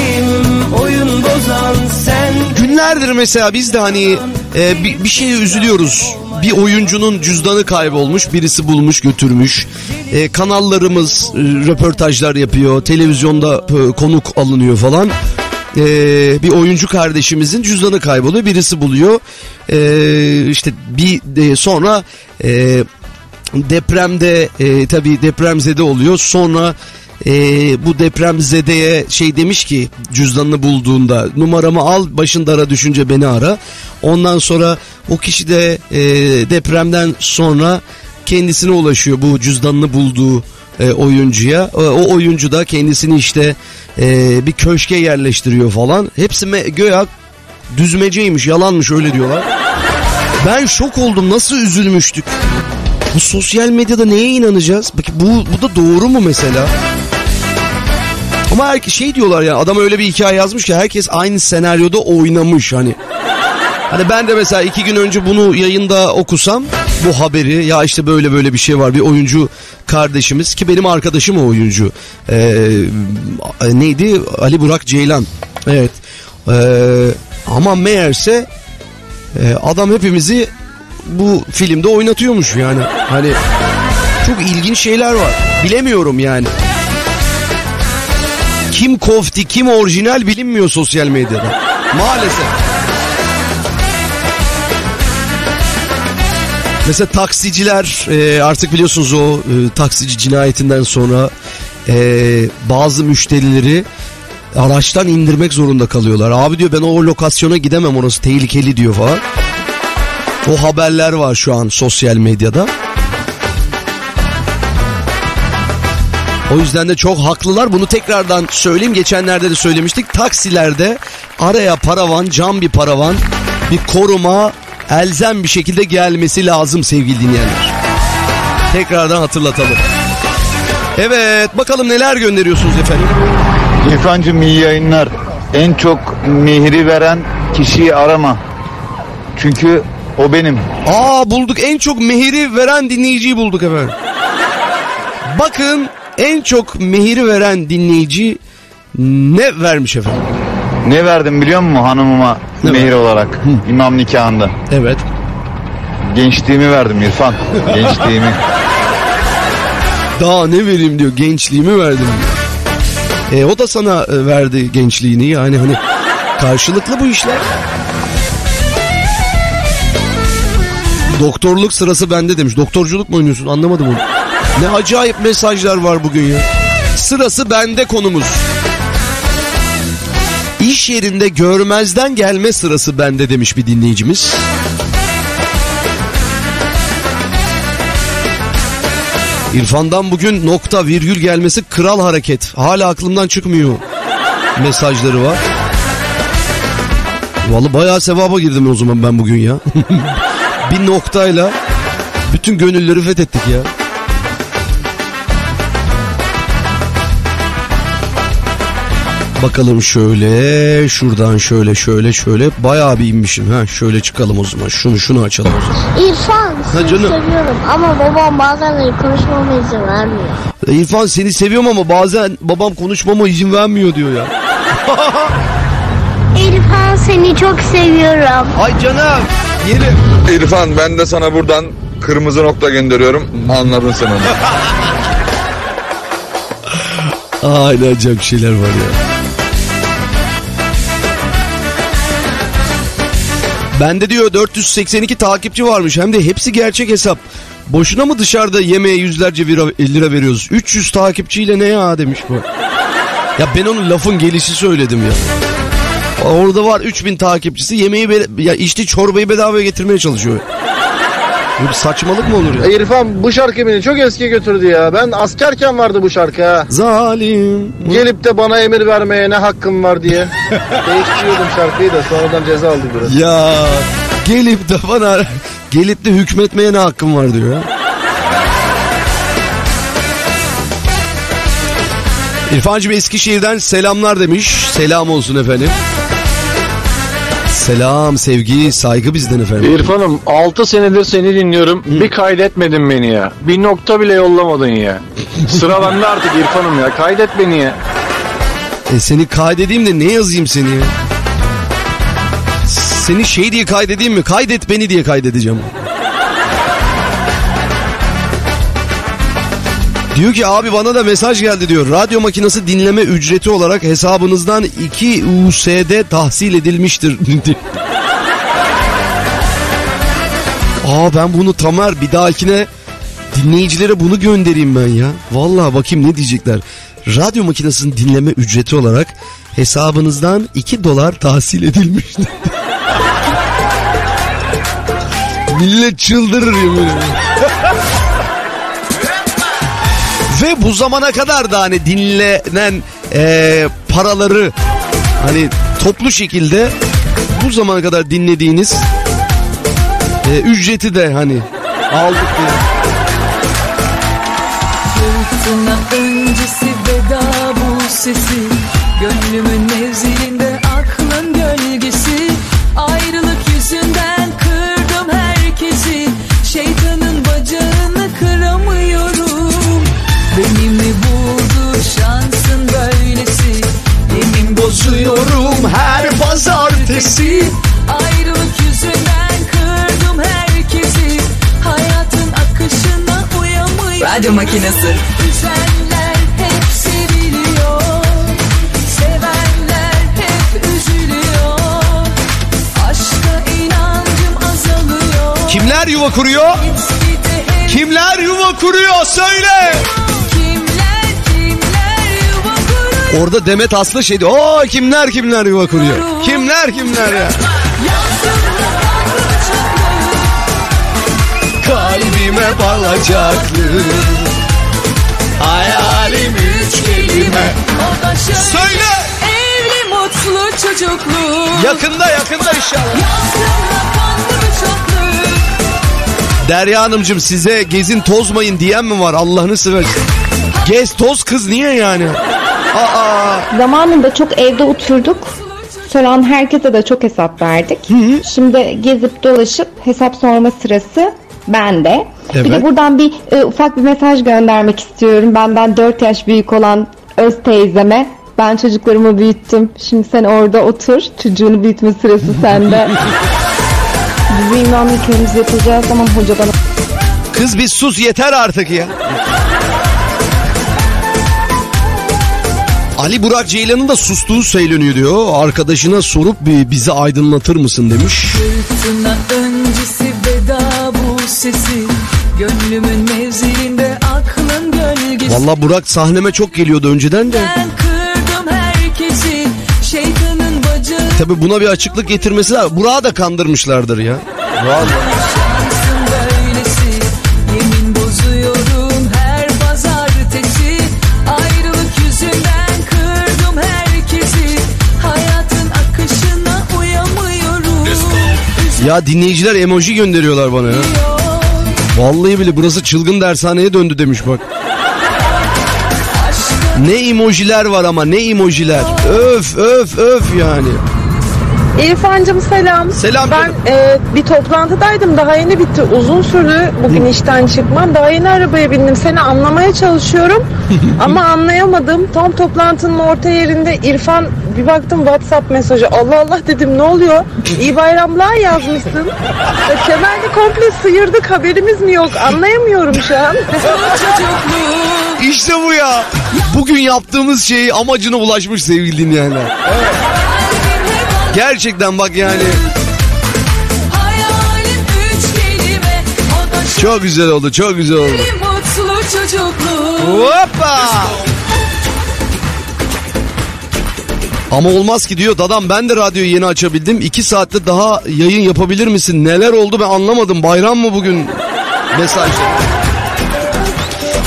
S24: oyun bozan sen
S11: Günlerdir mesela biz de hani e, bir, bir şeye üzülüyoruz. Bir oyuncunun cüzdanı kaybolmuş, birisi bulmuş götürmüş. E, kanallarımız e, röportajlar yapıyor, televizyonda e, konuk alınıyor falan. E, bir oyuncu kardeşimizin cüzdanı kayboluyor, birisi buluyor. E, işte bir de sonra e, depremde e, tabii depremzede oluyor. Sonra e, bu depremzedeye şey demiş ki cüzdanını bulduğunda numaramı al başın dara düşünce beni ara. Ondan sonra o kişi de e, depremden sonra kendisine ulaşıyor bu cüzdanını bulduğu e, oyuncuya. E, o oyuncu da kendisini işte e, bir köşke yerleştiriyor falan. Hepsi me- göya düzmeceymiş yalanmış öyle diyorlar. Ben şok oldum nasıl üzülmüştük. Bu sosyal medyada neye inanacağız? Peki bu, bu da doğru mu mesela? Ama herkes şey diyorlar ya adam öyle bir hikaye yazmış ki herkes aynı senaryoda oynamış hani. Hani ben de mesela iki gün önce bunu yayında okusam bu haberi ya işte böyle böyle bir şey var bir oyuncu kardeşimiz ki benim arkadaşım o oyuncu. Ee, neydi? Ali Burak Ceylan. Evet. Ee, ama meğerse e, adam hepimizi bu filmde oynatıyormuş yani. Hani çok ilginç şeyler var. Bilemiyorum yani kim kofti kim orijinal bilinmiyor sosyal medyada maalesef Mesela taksiciler e, artık biliyorsunuz o e, taksici cinayetinden sonra e, bazı müşterileri araçtan indirmek zorunda kalıyorlar. Abi diyor ben o lokasyona gidemem orası tehlikeli diyor falan. O haberler var şu an sosyal medyada. O yüzden de çok haklılar. Bunu tekrardan söyleyeyim. Geçenlerde de söylemiştik. Taksilerde araya paravan, cam bir paravan, bir koruma elzem bir şekilde gelmesi lazım sevgili dinleyenler. Tekrardan hatırlatalım. Evet bakalım neler gönderiyorsunuz efendim.
S47: İrfancığım iyi yayınlar. En çok mehri veren kişiyi arama. Çünkü o benim.
S11: Aa bulduk en çok mehiri veren dinleyiciyi bulduk efendim. Bakın en çok mehiri veren dinleyici ne vermiş efendim?
S47: Ne verdim biliyor musun hanımıma mehir olarak imam nikahında?
S11: Evet.
S47: Gençliğimi verdim İrfan. Gençliğimi.
S11: Daha ne vereyim diyor gençliğimi verdim diyor. E, o da sana e, verdi gençliğini yani hani karşılıklı bu işler. Doktorluk sırası bende demiş. Doktorculuk mu oynuyorsun anlamadım onu. Ne acayip mesajlar var bugün ya. Sırası bende konumuz. İş yerinde görmezden gelme sırası bende demiş bir dinleyicimiz. İrfan'dan bugün nokta virgül gelmesi kral hareket. Hala aklımdan çıkmıyor. Mesajları var. Vallahi bayağı sevaba girdim o zaman ben bugün ya. bir noktayla bütün gönülleri fethettik ya. Bakalım şöyle, şuradan şöyle, şöyle, şöyle. Bayağı bir inmişim. Ha, şöyle çıkalım o zaman. Şunu şunu açalım o zaman.
S44: İrfan seni
S11: canım.
S44: seviyorum ama babam bazen konuşmama izin vermiyor.
S11: İrfan seni seviyorum ama bazen babam konuşmama izin vermiyor diyor ya.
S44: İrfan seni çok seviyorum.
S11: Ay canım. Yeni.
S42: İrfan ben de sana buradan kırmızı nokta gönderiyorum. Anladın sen onu.
S11: Ne acayip şeyler var ya. Bende diyor 482 takipçi varmış hem de hepsi gerçek hesap. Boşuna mı dışarıda yemeğe yüzlerce lira, lira veriyoruz? 300 takipçiyle ne ya demiş bu. Ya ben onun lafın gelişi söyledim ya. Orada var 3000 takipçisi yemeği ya içti çorbayı bedavaya getirmeye çalışıyor. Bu bir saçmalık mı olur ya?
S6: E, İrfan bu şarkı beni çok eski götürdü ya. Ben askerken vardı bu şarkı ha.
S11: Zalim.
S6: Gelip de bana emir vermeye ne hakkım var diye. Değiştiriyordum şarkıyı da sonradan ceza aldım biraz.
S11: Ya gelip de bana gelip de hükmetmeye ne hakkım var diyor ya. İrfancığım Eskişehir'den selamlar demiş. Selam olsun efendim. Selam, sevgi, saygı bizden efendim.
S6: İrfan'ım 6 senedir seni dinliyorum. Bir kaydetmedin beni ya. Bir nokta bile yollamadın ya. Sıra bende artık İrfan'ım ya. Kaydet beni ya.
S11: E seni kaydedeyim de ne yazayım seni ya? Seni şey diye kaydedeyim mi? Kaydet beni diye kaydedeceğim. Diyor ki abi bana da mesaj geldi diyor. Radyo makinesi dinleme ücreti olarak hesabınızdan 2 USD tahsil edilmiştir. Aa ben bunu Tamer bir dahakine dinleyicilere bunu göndereyim ben ya. Vallahi bakayım ne diyecekler. Radyo makinesinin dinleme ücreti olarak hesabınızdan 2 dolar tahsil edilmiştir. Millet çıldırır yemin. Ve bu zamana kadar da hani dinlenen e, paraları hani toplu şekilde bu zamana kadar dinlediğiniz e, ücreti de hani aldık diye.
S39: Fırtına öncesi veda bu sesi Gönlümün mevzilinde
S11: pazartesi
S39: Ayrılık yüzünden kırdım herkesi Hayatın akışına uyamıyorum
S10: Radyo makinesi.
S39: Üzenler hep seviliyor Sevenler hep üzülüyor Aşka inancım azalıyor
S11: Kimler yuva kuruyor? Kimler yuva kuruyor söyle. Orada Demet Aslı şeydi. Oo kimler kimler yuva kuruyor. Kimler kimler ya. Kalbime balacaklı Hayal
S7: hayalim üç kelime
S39: O
S11: Söyle.
S39: Evli mutlu çocuklu
S11: Yakında yakında inşallah. Derya Hanımcığım size gezin tozmayın diyen mi var Allah'ını seversen? Gez toz kız niye yani? Aa.
S21: Zamanında çok evde oturduk. Soran herkese de çok hesap verdik. Şimdi gezip dolaşıp hesap sorma sırası bende. Bir
S11: Evet.
S21: de buradan bir e, ufak bir mesaj göndermek istiyorum. Benden 4 yaş büyük olan öz teyzeme. Ben çocuklarımı büyüttüm. Şimdi sen orada otur. Çocuğunu büyütme sırası sende. Biz imamlık köyümüzü yapacağız ama hoca bana
S11: Kız bir sus yeter artık ya. Ali Burak Ceylan'ın da sustuğu söyleniyor diyor. Arkadaşına sorup bir bizi aydınlatır mısın demiş.
S39: Fırtına öncesi veda bu sesi Gönlümün mevziinde aklın gölgesi
S11: Valla Burak sahneme çok geliyordu önceden de.
S39: Ben kırdım herkesi Şeytanın bacağı
S11: Tabi buna bir açıklık getirmesi lazım. Burak'ı da kandırmışlardır ya. Vallahi. Ya dinleyiciler emoji gönderiyorlar bana ya. Vallahi bile burası çılgın dershaneye döndü demiş bak. Ne emojiler var ama ne emojiler. Öf öf öf yani.
S27: İrfan'cığım selam.
S11: Selam
S27: Ben e, bir toplantıdaydım daha yeni bitti. Uzun sürdü bugün işten çıkmam. Daha yeni arabaya bindim. Seni anlamaya çalışıyorum ama anlayamadım. Tam toplantının orta yerinde İrfan bir baktım WhatsApp mesajı. Allah Allah dedim ne oluyor? İyi bayramlar yazmışsın. Ya, Kemal'i komple sıyırdık haberimiz mi yok? Anlayamıyorum şu an.
S11: İşte bu ya. Bugün yaptığımız şey amacına ulaşmış sevgili dinleyenler. Gerçekten bak yani.
S39: Hayalim üç kelime O da
S11: Çok güzel oldu çok güzel oldu.
S39: mutlu çocuklu
S11: Hoppa. Ama olmaz ki diyor dadam ben de radyoyu yeni açabildim. İki saatte daha yayın yapabilir misin? Neler oldu ben anlamadım. Bayram mı bugün? Mesaj.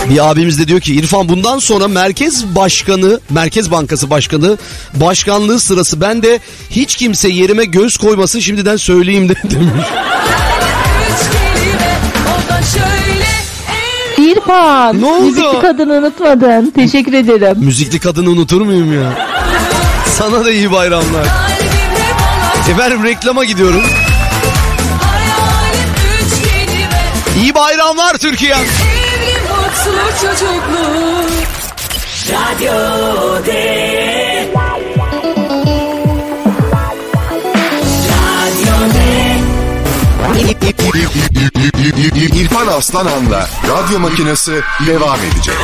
S11: Bir abimiz de diyor ki İrfan bundan sonra Merkez Başkanı, Merkez Bankası Başkanı başkanlığı sırası ben de hiç kimse yerime göz koymasın şimdiden söyleyeyim de demiş.
S17: İrfan.
S11: Ne oldu?
S17: Müzikli kadını unutmadın. Teşekkür ederim.
S11: Müzikli kadını unutur muyum ya? Sana da iyi bayramlar. Efendim reklama gidiyorum. İyi bayramlar Türkiye.
S39: Mutlu Radyo de
S2: İrfan Aslanan'la radyo makinesi devam edecek.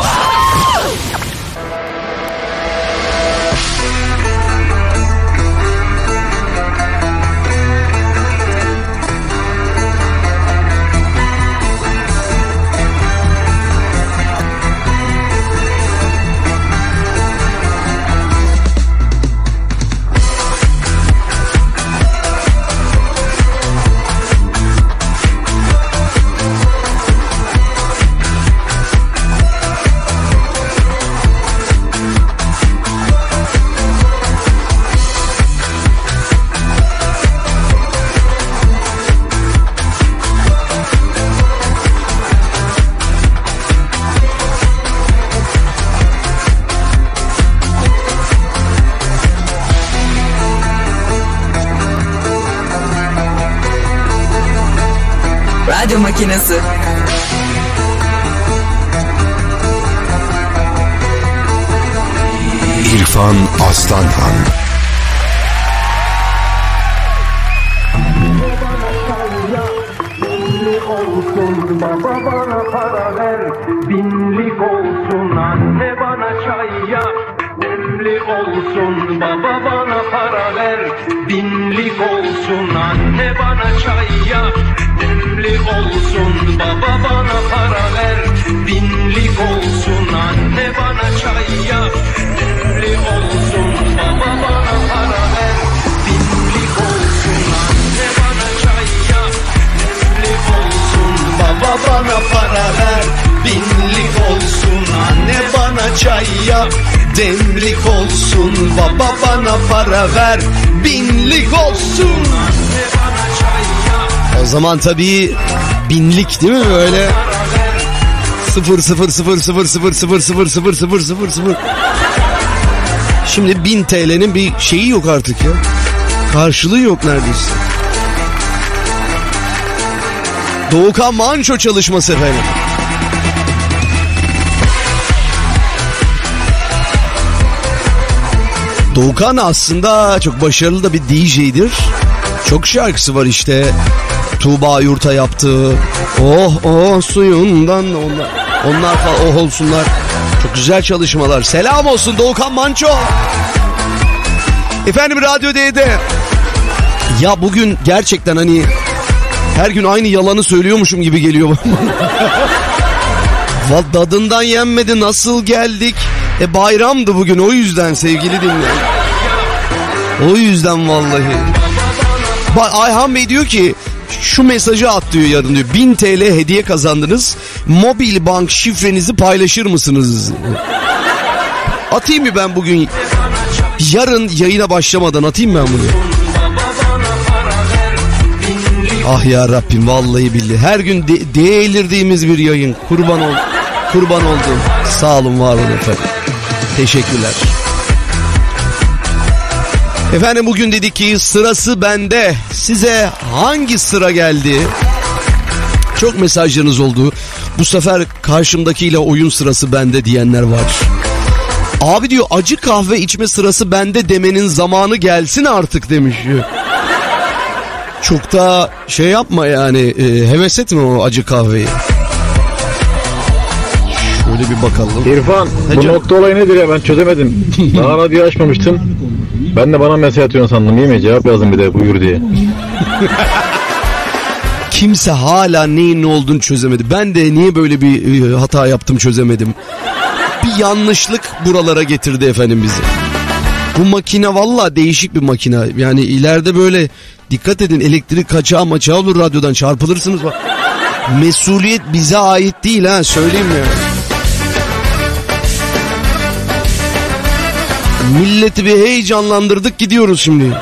S10: Radyo Makinesi.
S2: İrfan Aslanhan.
S7: Olsun baba bana para ver Binlik olsun anne bana çay yap Demli olsun baba bana para ver. Binlik olsun anne bana çay yap Demli olsun baba bana para ver. Binlik olsun anne bana çay yap. Demli olsun baba bana para ver. Binlik olsun anne bana çay yap. Demli olsun baba bana para ver. Binlik olsun anne bana çay
S11: demlik olsun Baba bana para ver. Binlik olsun O zaman tabii binlik değil mi böyle? Sıfır sıfır sıfır sıfır sıfır sıfır sıfır sıfır sıfır sıfır sıfır Şimdi 1000 TL'nin bir şeyi yok artık ya. Karşılığı yok neredeyse. Doğukan Manço çalışması efendim. Doğukan aslında çok başarılı da bir DJ'dir. Çok şarkısı var işte. Tuğba Yurt'a yaptığı Oh oh suyundan onlar, onlar falan oh olsunlar. Çok güzel çalışmalar. Selam olsun Doğukan Manço. Efendim Radyo D'de. Ya bugün gerçekten hani her gün aynı yalanı söylüyormuşum gibi geliyor bana. Val Tadından yenmedi nasıl geldik? E bayramdı bugün o yüzden sevgili dinleyen. O yüzden vallahi. Ayhan Bey diyor ki şu mesajı at diyor yarın diyor. 1000 TL hediye kazandınız. Mobil bank şifrenizi paylaşır mısınız? Atayım mı ben bugün? Yarın yayına başlamadan atayım ben bunu. Ah ya Rabbim vallahi billahi. Her gün de- delirdiğimiz bir yayın. Kurban ol. Kurban oldum. Sağ olun var olun efendim. Teşekkürler. Efendim bugün dedik ki sırası bende. Size hangi sıra geldi? Çok mesajlarınız oldu. Bu sefer karşımdakiyle oyun sırası bende diyenler var. Abi diyor acı kahve içme sırası bende demenin zamanı gelsin artık demiş. Çok da şey yapma yani e, heves etme o acı kahveyi. Şöyle bir bakalım.
S6: İrfan
S11: He
S6: bu
S11: canım.
S6: nokta olayı nedir ya ben çözemedim. Daha radyo açmamıştın. Ben de bana mesaj atıyorsun sandım iyi mi? Cevap yazdım bir de buyur diye.
S11: Kimse hala neyin ne olduğunu çözemedi. Ben de niye böyle bir e, hata yaptım çözemedim. Bir yanlışlık buralara getirdi efendim bizi. Bu makine valla değişik bir makine. Yani ileride böyle dikkat edin elektrik kaçağı maçağı olur radyodan çarpılırsınız. Mesuliyet bize ait değil ha söyleyeyim ya. Milleti bir heyecanlandırdık gidiyoruz şimdi.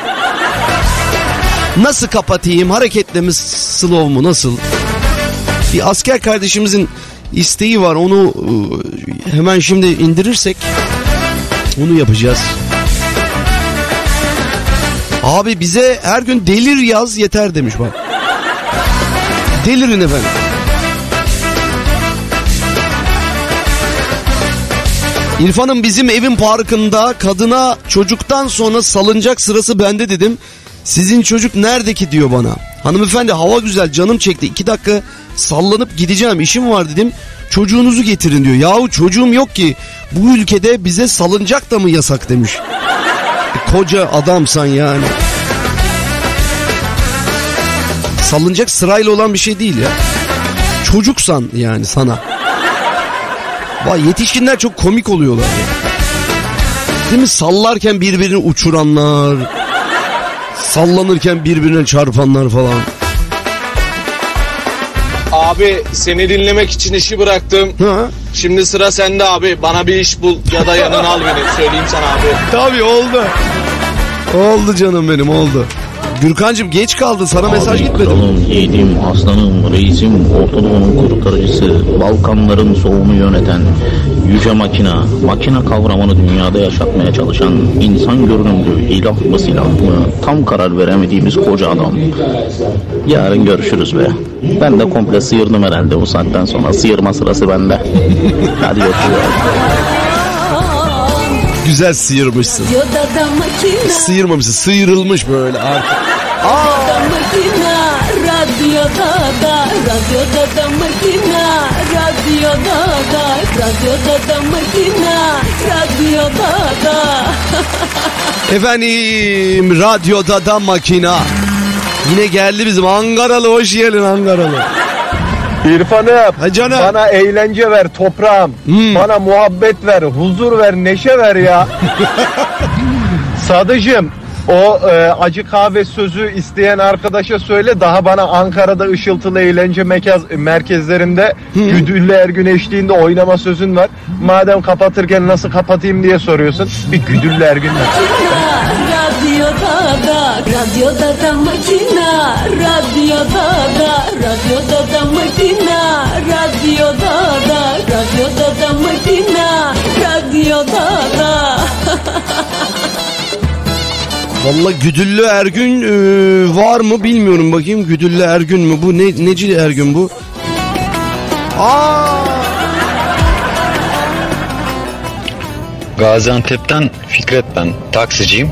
S11: Nasıl kapatayım? Hareketlerimiz slow mu? Nasıl? Bir asker kardeşimizin isteği var. Onu e, hemen şimdi indirirsek onu yapacağız. Abi bize her gün delir yaz yeter demiş bak. Delirin efendim. İrfan'ım bizim evin parkında kadına çocuktan sonra salınacak sırası bende dedim. Sizin çocuk nerede ki diyor bana. Hanımefendi hava güzel canım çekti. iki dakika sallanıp gideceğim işim var dedim. Çocuğunuzu getirin diyor. Yahu çocuğum yok ki. Bu ülkede bize salıncak da mı yasak demiş. E, koca adamsan yani. Salınacak sırayla olan bir şey değil ya. Çocuksan yani sana. Vay yetişkinler çok komik oluyorlar. Değil mi? Sallarken birbirini uçuranlar. Sallanırken birbirine çarpanlar falan.
S48: Abi seni dinlemek için işi bıraktım. Şimdi sıra sende abi. Bana bir iş bul ya da yanına al beni. Söyleyeyim sana abi.
S11: Tabii oldu. Oldu canım benim oldu. Gürkancığım geç kaldı sana mesaj gitmedi.
S49: Kralım, yiğidim, aslanım, reisim, Ortadoğu'nun kurtarıcısı, Balkanların soğuğunu yöneten, yüce makina, makina kavramını dünyada yaşatmaya çalışan, insan görünümlü, ilah mı silah mı, tam karar veremediğimiz koca adam. Yarın görüşürüz be. Ben de komple sıyırdım herhalde bu saatten sonra. Sıyırma sırası bende. Hadi görüşürüz.
S11: Güzel sıyırmışsın. Sıyırmamışsın sıyrılmış böyle artık.
S39: Radyoda da makina Radyoda da Radyoda da makina Radyoda da
S11: Efendim radyoda da makina. Yine geldi bizim Ankaralı hoş geldin Ankaralı.
S48: İrfan'ım bana eğlence ver toprağım. Bana muhabbet ver, huzur ver, neşe ver ya. Sadıcım
S50: O e, acı kahve sözü isteyen arkadaşa söyle daha bana Ankara'da ışıltılı eğlence mekaz, merkezlerinde Güdüllü Ergün eşliğinde oynama sözün var. Madem kapatırken nasıl kapatayım diye soruyorsun. Bir Güdüllü.
S39: Radyoda da, radyoda da makina, radyoda da, radyoda da makina, radyoda da, radyoda da makina, radyoda da.
S11: Valla Güdüllü Ergün e, var mı bilmiyorum bakayım. Güdüllü Ergün mü bu? Ne, neci Ergün bu? Aa!
S51: Gaziantep'ten Fikret ben taksiciyim.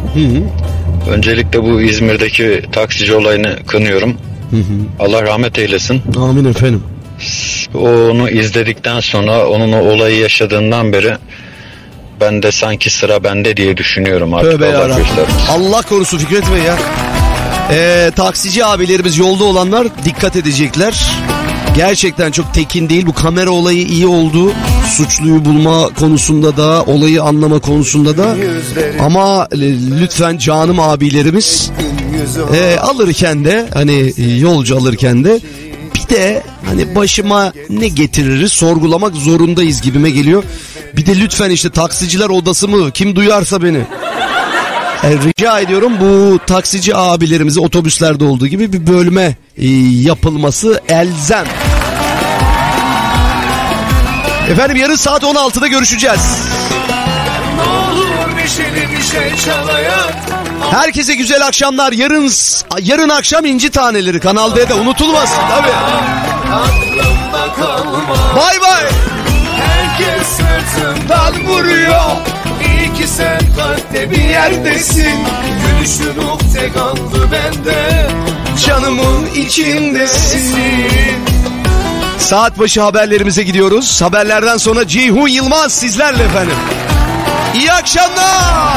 S51: Öncelikle bu İzmir'deki taksici olayını kınıyorum. Allah rahmet eylesin.
S11: Amin efendim.
S51: Onu izledikten sonra onun o olayı yaşadığından beri ben de sanki sıra bende diye düşünüyorum artık.
S11: Tövbe
S51: Allah
S11: korusun Fikret Bey ya. Ee, taksici abilerimiz yolda olanlar dikkat edecekler. Gerçekten çok tekin değil. Bu kamera olayı iyi oldu. Suçluyu bulma konusunda da, olayı anlama konusunda da. Ama lütfen canım abilerimiz e, alırken de hani e, yolcu alırken de bir de hani başıma ne getiririz sorgulamak zorundayız gibime geliyor. Bir de lütfen işte taksiciler odası mı kim duyarsa beni. E, rica ediyorum bu taksici abilerimize otobüslerde olduğu gibi bir bölme e, yapılması elzem. Efendim yarın saat 16'da görüşeceğiz.
S24: Ne olur neşeli bir şey çalayım
S11: Herkese güzel akşamlar. Yarın yarın akşam inci taneleri Kanal D'de unutulmasın tabii. Bay bay.
S24: Herkes sırtından vuruyor İyi ki sen kalpte bir yerdesin Gülüşün ukde kaldı bende Canımın içindesin
S11: Saat başı haberlerimize gidiyoruz. Haberlerden sonra Ceyhun Yılmaz sizlerle efendim. İyi akşamlar.